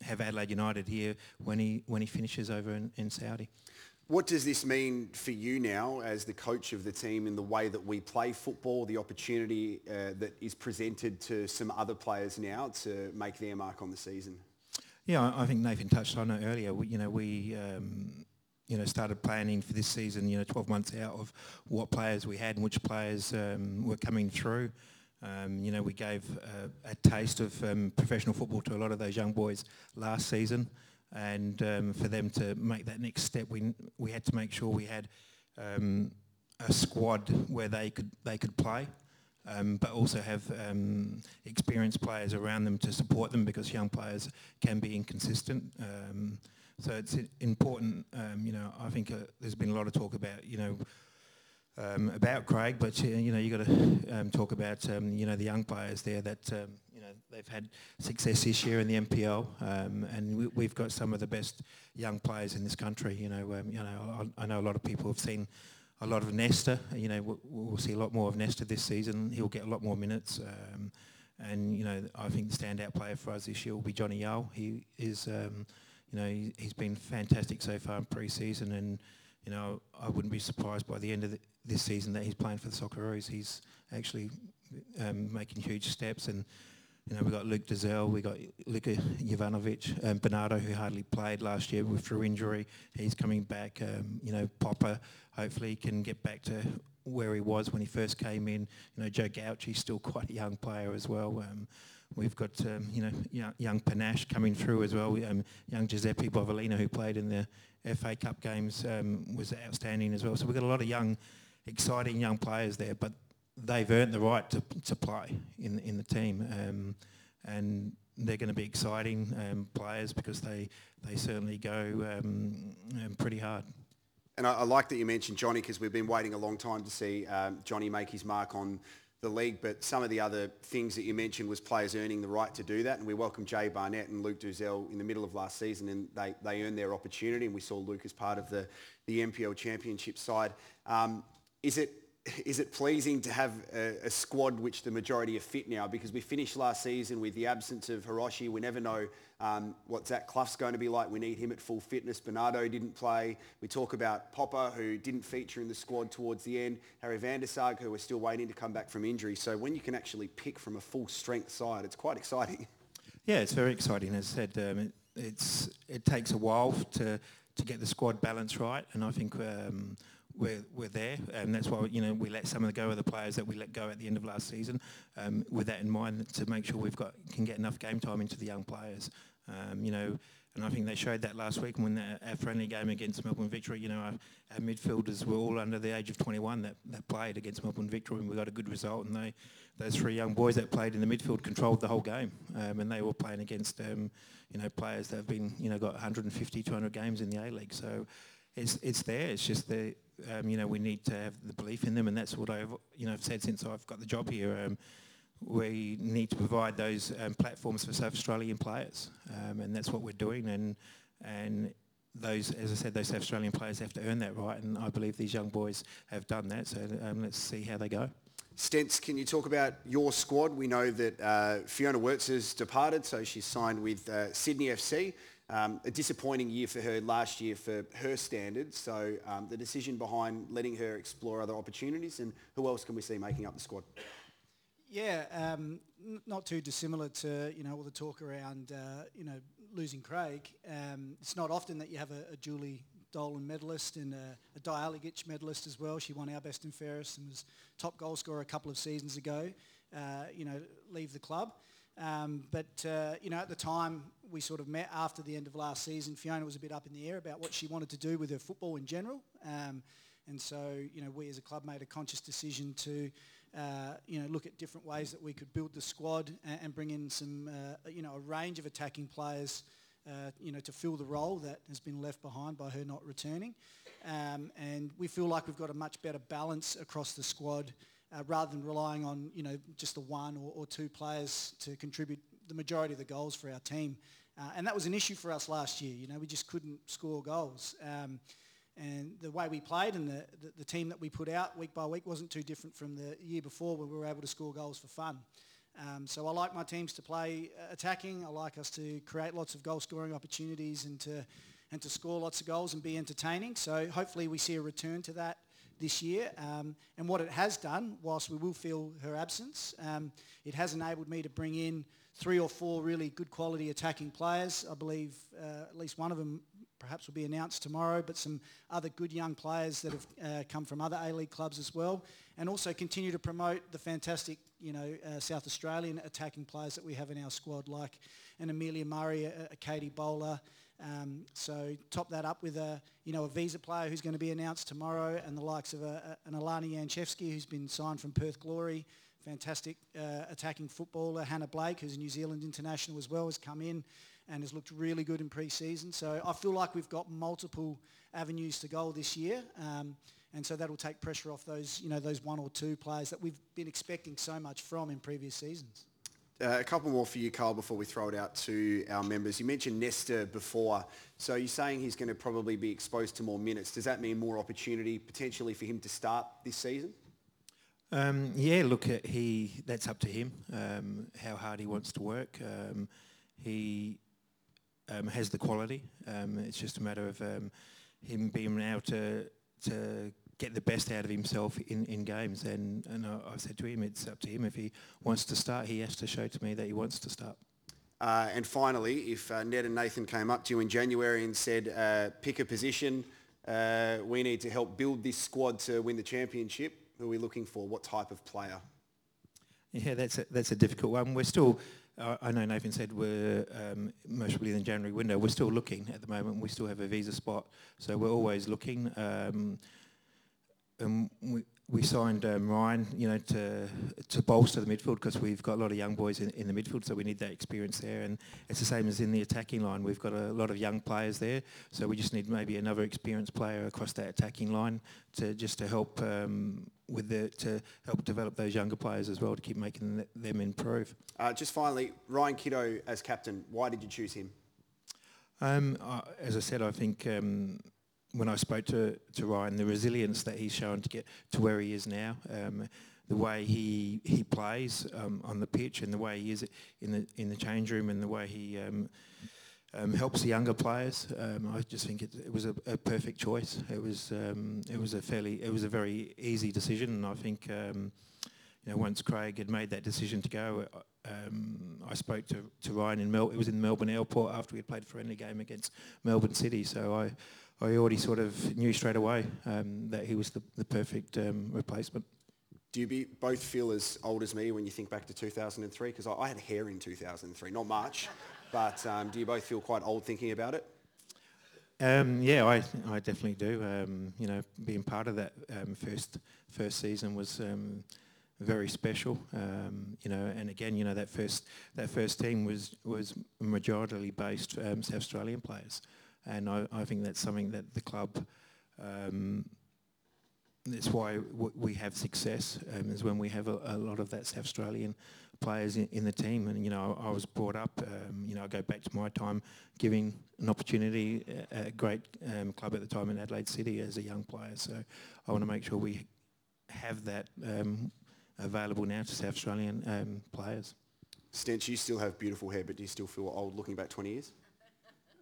have Adelaide United here when he when he finishes over in, in Saudi. What does this mean for you now as the coach of the team in the way that we play football, the opportunity uh, that is presented to some other players now to make their mark on the season? Yeah, I think Nathan touched on it earlier. We, you know, we um, you know started planning for this season. You know, 12 months out of what players we had and which players um, were coming through. Um, you know, we gave uh, a taste of um, professional football to a lot of those young boys last season, and um, for them to make that next step, we we had to make sure we had um, a squad where they could they could play. Um, but also have um, experienced players around them to support them because young players can be inconsistent. So it's important, you know, I think uh, there's been a lot of talk about, you know, um, about Craig, but uh, you know, you got to um, talk about, um, you know, the young players there that, um, you know, they've had success this year in the NPL, um, and we, we've got some of the best young players in this country. You know, um, you know, I, I know a lot of people have seen a lot of Nesta. You know, we'll, see a lot more of Nesta this season. He'll get a lot more minutes. Um, and you know, I think the standout player for us this year will be Johnny Yull. He is, um, you know, he, he's been fantastic so far in pre-season, and you know, I wouldn't be surprised by the end of the, this season that he's playing for the Socceroos. He's actually um, making huge steps, and you know, we got Luke Duzel, we got Luka Jovanovic, um, Bernardo, who hardly played last year with through injury. He's coming back. Um, you know, Popper hopefully can get back to where he was when he first came in. You know, Joe Gauci's still quite a young player as well. Um, we've got um, you know young, Panashe coming through as well. Um, young Giuseppe Bovalino, who played in the FA Cup games, um, was outstanding as well. So we've got a lot of young, exciting young players there, but they've earned the right to, to play in in the team, um, and they're going to be exciting um, players because they they certainly go um, um, pretty hard. And I, I like that you mentioned Johnny because we've been waiting a long time to see um, Johnny make his mark on the league. But some of the other things that you mentioned was players earning the right to do that. And we welcomed Jay Barnett and Luke Duzel in the middle of last season and they, they earned their opportunity. And we saw Luke as part of the, the NPL championship side. Um, is it is it pleasing to have a, a squad which the majority are fit now? Because we finished last season with the absence of Hiroshi. We never know um, what Zach Clough's going to be like. We need him at full fitness. Bernardo didn't play. We talk about Popper, who didn't feature in the squad towards the end. Harry van der who we're still waiting to come back from injury. So when you can actually pick from a full strength side, it's quite exciting. Yeah, it's very exciting. As I said, um, it, it's it takes a while to to get the squad balance right, and I think um, we're we're there, and that's why you know we let some of the go of the players that we let go at the end of last season, um, with that in mind to make sure we've got can get enough game time into the young players. Um, you know, and I think they showed that last week when the, our friendly game against Melbourne Victory. You know, our, our midfielders were all under the age of 21 that, that played against Melbourne Victory, and we got a good result. And they, those three young boys that played in the midfield controlled the whole game, um, and they were playing against, um, you know, players that have been, you know, got 150, 200 games in the A League. So it's it's there. It's just the, um, you know, we need to have the belief in them, and that's what I've, you know, I've said since I've got the job here. Um, we need to provide those um, platforms for South Australian players, um, and that's what we're doing. And and those, as I said, those South Australian players have to earn that right, and I believe these young boys have done that. So um, let's see how they go. Stents, can you talk about your squad? We know that uh, Fiona Worts has departed, so she's signed with uh, Sydney FC. Um, a disappointing year for her last year for her standards. So um, the decision behind letting her explore other opportunities, and who else can we see making up the squad? Yeah, um, n- not too dissimilar to you know all the talk around uh, you know losing Craig. Um, it's not often that you have a, a Julie Dolan medalist and a, a Dialigic medalist as well. She won our best and fairest and was top goal scorer a couple of seasons ago. Uh, you know, leave the club. Um, but uh, you know, at the time we sort of met after the end of last season, Fiona was a bit up in the air about what she wanted to do with her football in general. Um, and so, you know, we as a club made a conscious decision to, uh, you know, look at different ways that we could build the squad and, and bring in some, uh, you know, a range of attacking players, uh, you know, to fill the role that has been left behind by her not returning. Um, and we feel like we've got a much better balance across the squad uh, rather than relying on, you know, just the one or, or two players to contribute the majority of the goals for our team. Uh, and that was an issue for us last year. You know, we just couldn't score goals. Um, and the way we played and the, the, the, team that we put out week by week wasn't too different from the year before when we were able to score goals for fun. Um, so I like my teams to play attacking. I like us to create lots of goal scoring opportunities and to and to score lots of goals and be entertaining. So hopefully we see a return to that this year. Um, and what it has done, whilst we will feel her absence, um, it has enabled me to bring in three or four really good quality attacking players. I believe uh, at least one of them perhaps will be announced tomorrow, but some other good young players that have uh, come from other A-League clubs as well, and also continue to promote the fantastic, you know, uh, South Australian attacking players that we have in our squad, like an Amelia Murray, a, a Katie Bowler. Um, so top that up with a, you know, a visa player who's going to be announced tomorrow, and the likes of a, a, an Alana Jancevski who's been signed from Perth Glory, fantastic uh, attacking footballer. Hannah Blake, who's a New Zealand international as well, has come in and has looked really good in pre-season. So I feel like we've got multiple avenues to goal this year. Um, and so that'll take pressure off those, you know, those one or two players that we've been expecting so much from in previous seasons. Uh, a couple more for you, Carl, before we throw it out to our members. You mentioned Nesta before. So you're saying he's going to probably be exposed to more minutes. Does that mean more opportunity potentially for him to start this season? Um, yeah, look, he that's up to him, um, how hard he wants to work. Um, he um, has the quality. Um, it's just a matter of um, him being able to to get the best out of himself in, in games. And, and I, have said to him, it's up to him. If he wants to start, he has to show to me that he wants to start. Uh, and finally, if uh, Ned and Nathan came up to you in January and said, uh, pick a position, uh, we need to help build this squad to win the championship, who are we looking for? What type of player? Yeah, that's a, that's a difficult one. We're still I know Nathan said we're um, most probably in the January window. We're still looking at the moment. We still have a visa spot, so we're always looking. Um, and we, we signed um, Ryan, you know, to to bolster the midfield because we've got a lot of young boys in, in the midfield, so we need that experience there. And it's the same as in the attacking line. We've got a lot of young players there, so we just need maybe another experienced player across that attacking line to just to help um, with the to help develop those younger players as well to keep making them improve. Uh, just finally, Ryan Kitto as captain. Why did you choose him? Um, uh, as I said, I think um, when I spoke to, to Ryan, the resilience that he's shown to get to where he is now, um, the way he he plays um, on the pitch, and the way he is in the in the change room, and the way he um, um helps the younger players. Um, I just think it, it was a, a, perfect choice. It was um, it was a fairly it was a very easy decision, and I think you know once Craig had made that decision to go. I spoke to, to Ryan in Mel. It was in Melbourne Airport after we had played a friendly game against Melbourne City. So I, I already sort of knew straight away um, that he was the, the perfect um, replacement. Do you be, both feel as old as me when you think back to 2003? Because I, I, had hair in 2003, not much, but um, do you both feel quite old thinking about it? Um, yeah, I, I definitely do. Um, you know, being part of that um, first first season was very special. you know, and again, you know, that first that first team was was majority based South Australian players and I, I think that's something that the club. Um, that's why w- we have success um, is when we have a, a, lot of that South Australian players in, in, the team. And you know, I was brought up. Um, you know, I go back to my time giving an opportunity at a great um, club at the time in Adelaide City as a young player. So I want to make sure we have that um, available now to South Australian um, players. Stents, you still have beautiful hair, but do you still feel old looking back 20 years?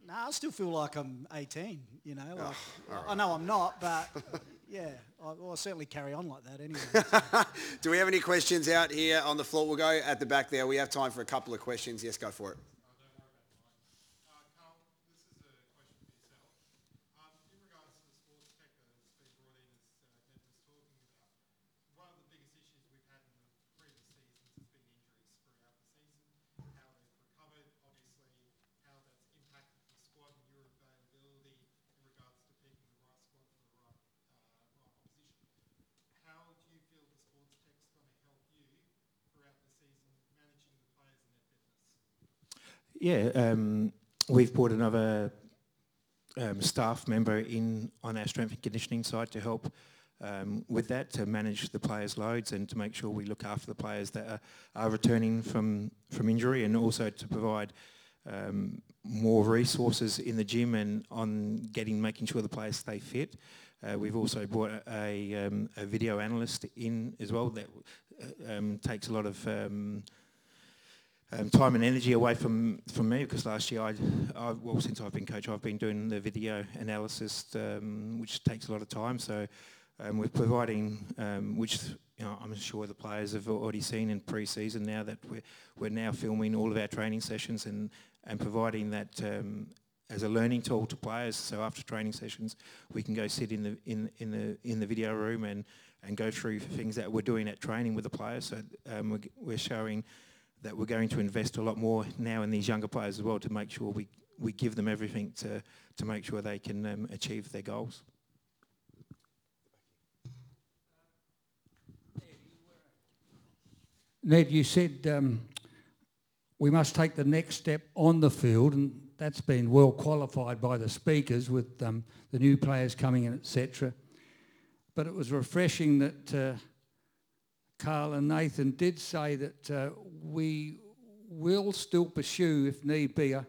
No, I still feel like I'm 18. You know, oh, like, oh, right. I know I'm not, but yeah, I, will certainly carry on like that anyway. Do we have any questions out here on the floor? We'll go at the back there. We have time for a couple of questions. Yes, go for it. Yeah, um, we've brought another um, staff member in on our strength and conditioning side to help um, with that, to manage the players' loads and to make sure we look after the players that are, are returning from, from injury and also to provide um, more resources in the gym and on getting making sure the players stay fit. Uh, we've also brought a, a, um, a, video analyst in as well that uh, um, takes a lot of um, time and energy away from, from me because last year I, I well since I've been coach I've been doing the video analysis um, which takes a lot of time so um, we're providing um, which you know, I'm sure the players have already seen in pre-season now that we're, we're now filming all of our training sessions and, and providing that um, as a learning tool to players. So after training sessions, we can go sit in the in in the in the video room and and go through things that we're doing at training with the players. So um, we're, we're showing that we're going to invest a lot more now in these younger players as well to make sure we we give them everything to to make sure they can um, achieve their goals. Ned, you said um, we must take the next step on the field, and that's been well qualified by the speakers with um, the new players coming in, etc. But it was refreshing that uh, Carl and Nathan did say that uh, we will still pursue, if need be, a,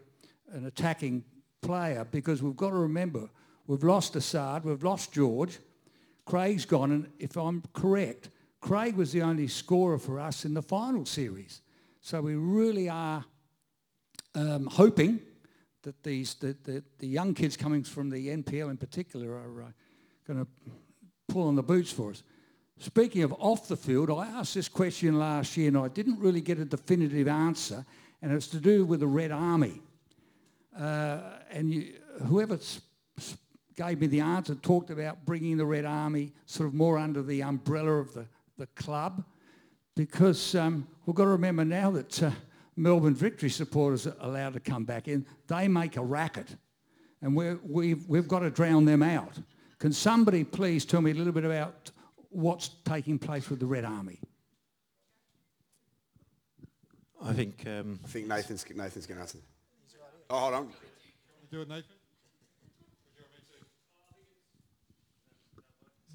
an attacking player because we've got to remember we've lost Assad, we've lost George, Craig's gone, and if I'm correct, Craig was the only scorer for us in the final series. So we really are um, hoping that these the, the, the, young kids coming from the NPL in particular are uh, going to pull on the boots for us. Speaking of off the field, I asked this question last year and I didn't really get a definitive answer, and it's to do with the Red Army. Uh, and you, whoever gave me the answer talked about bringing the Red Army sort of more under the umbrella of the the club because um, we've got to remember now that uh, Melbourne Victory supporters are allowed to come back in. They make a racket and we're, we've, we've got to drown them out. Can somebody please tell me a little bit about what's taking place with the Red Army? I think um, I think Nathan's Nathan's going to answer. Oh, hold on. Do it, Nathan.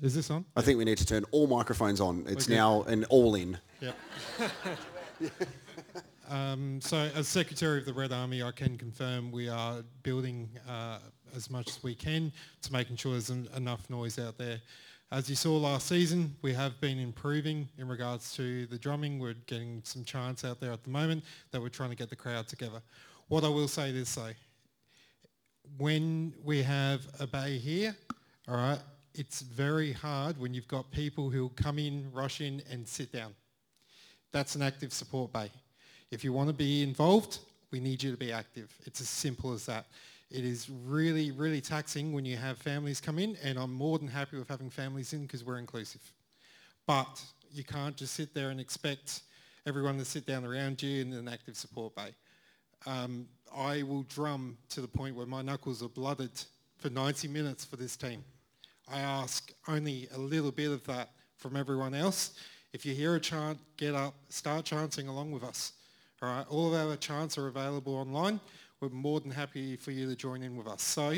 Is this on? I think we need to turn all microphones on. It's okay. now an all-in. Yeah. um, so as Secretary of the Red Army, I can confirm we are building uh, as much as we can to making sure there's en- enough noise out there. As you saw last season, we have been improving in regards to the drumming. We're getting some chants out there at the moment that we're trying to get the crowd together. What I will say is though, when we have a bay here, all right, it's very hard when you've got people who come in, rush in and sit down. That's an active support bay. If you want to be involved, we need you to be active. It's as simple as that. It is really, really taxing when you have families come in and I'm more than happy with having families in because we're inclusive. But you can't just sit there and expect everyone to sit down around you in an active support bay. Um, I will drum to the point where my knuckles are blooded for 90 minutes for this team. I ask only a little bit of that from everyone else. If you hear a chant, get up, start chanting along with us. All right, all of our chants are available online. We're more than happy for you to join in with us. So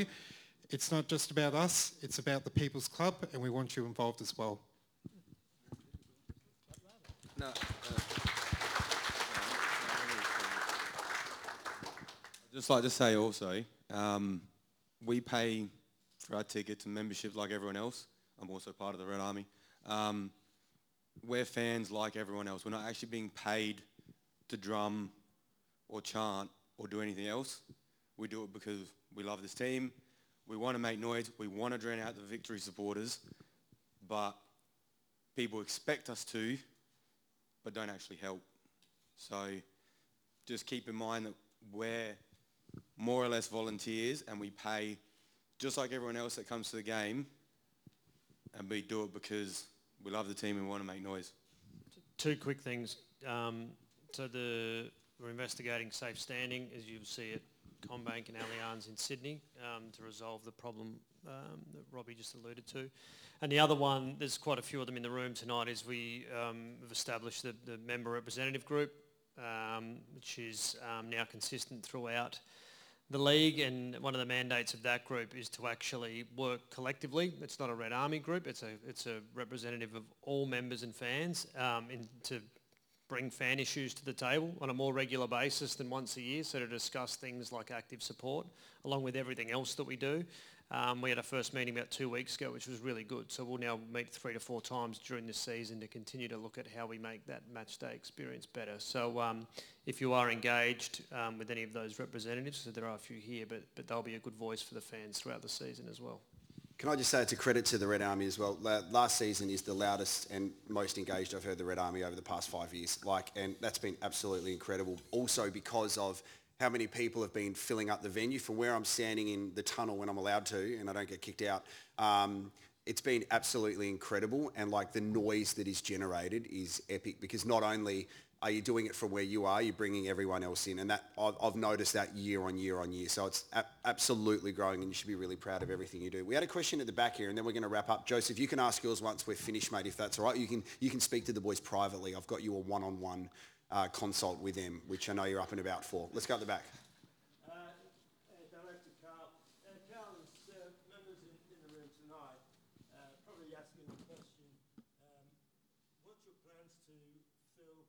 it's not just about us, it's about the People's Club and we want you involved as well. No, uh, I'd just like to say also, um, we pay for our tickets and membership like everyone else. I'm also part of the Red Army. Um, we're fans like everyone else. We're not actually being paid to drum or chant or do anything else. We do it because we love this team. We want to make noise. We want to drown out the victory supporters. But people expect us to, but don't actually help. So just keep in mind that we're more or less volunteers and we pay just like everyone else that comes to the game, and we do it because we love the team and want to make noise. Two quick things. Um, so the we're investigating safe standing, as you'll see at CommBank and Allianz in Sydney, um, to resolve the problem um, that Robbie just alluded to. And the other one, there's quite a few of them in the room tonight, is we um, have established the, the, member representative group, um, which is um, now consistent throughout the league and one of the mandates of that group is to actually work collectively. It's not a Red Army group. It's a it's a representative of all members and fans um, in, to bring fan issues to the table on a more regular basis than once a year. So to discuss things like active support, along with everything else that we do. Um, we had our first meeting about two weeks ago, which was really good. So we'll now meet three to four times during this season to continue to look at how we make that match day experience better. So um, if you are engaged um, with any of those representatives, so there are a few here, but, but they'll be a good voice for the fans throughout the season as well. Can I just say it's a credit to the Red Army as well. Last season is the loudest and most engaged I've heard the Red Army over the past five years. Like, and that's been absolutely incredible. Also because of how many people have been filling up the venue from where I'm standing in the tunnel when I'm allowed to and I don't get kicked out. Um, it's been absolutely incredible and like the noise that is generated is epic because not only are you doing it from where you are, you're bringing everyone else in and that I've, I've noticed that year on year on year. So it's a- absolutely growing and you should be really proud of everything you do. We had a question at the back here and then we're going to wrap up. Joseph, you can ask yours once we're finished, mate, if that's all right. You can, you can speak to the boys privately. I've got you a one-on-one uh, consult with them, which I know you're up and about for. Let's go at the back. Director Carl. Uh, Carl, there's uh, members in, in the room tonight uh, probably asking the question, um, what's your plans to fill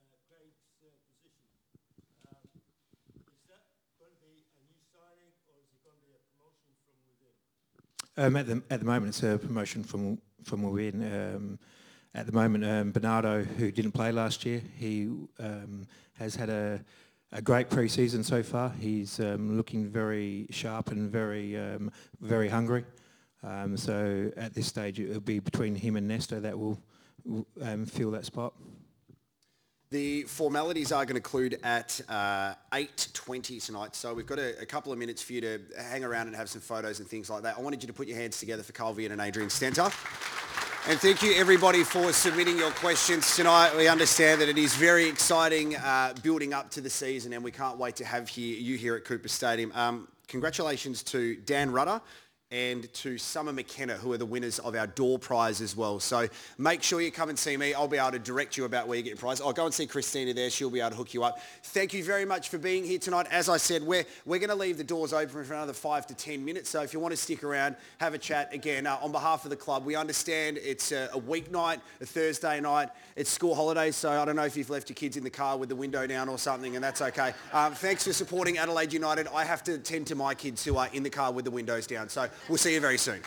uh, Craig's uh, position? Um, is that going to be a new signing or is it going to be a promotion from within? Um, at, the, at the moment, it's a promotion from from within. Um, at the moment, um, Bernardo, who didn't play last year, he um, has had a, a great pre-season so far. He's um, looking very sharp and very um, very hungry. So at this stage, it'll be between him and Nesta that will, will fill that spot. The formalities are going to conclude at uh, 8.20 tonight, so we've got a, a couple of minutes for you to hang around and have some photos and things like that. I wanted you to put your hands together for Carl Veart and Adrian Stenta. And thank you everybody for submitting your questions tonight. We understand that it is very exciting uh, building up to the season and we can't wait to have here, you here at Coopers Stadium. Um, congratulations to Dan Rudder and to Summer McKenna, who are the winners of our door prize as well. So make sure you come and see me. I'll be able to direct you about where you get your prize. I'll go and see Christina there. She'll be able to hook you up. Thank you very much for being here tonight. As I said, we're, we're going to leave the doors open for another five to 10 minutes. So if you want to stick around, have a chat. Again, uh, on behalf of the club, we understand it's a, a weeknight, a Thursday night. It's school holidays, so I don't know if you've left your kids in the car with the window down or something, and that's okay. Um, thanks for supporting Adelaide United. I have to tend to my kids who are in the car with the windows down. So we'll see you very soon.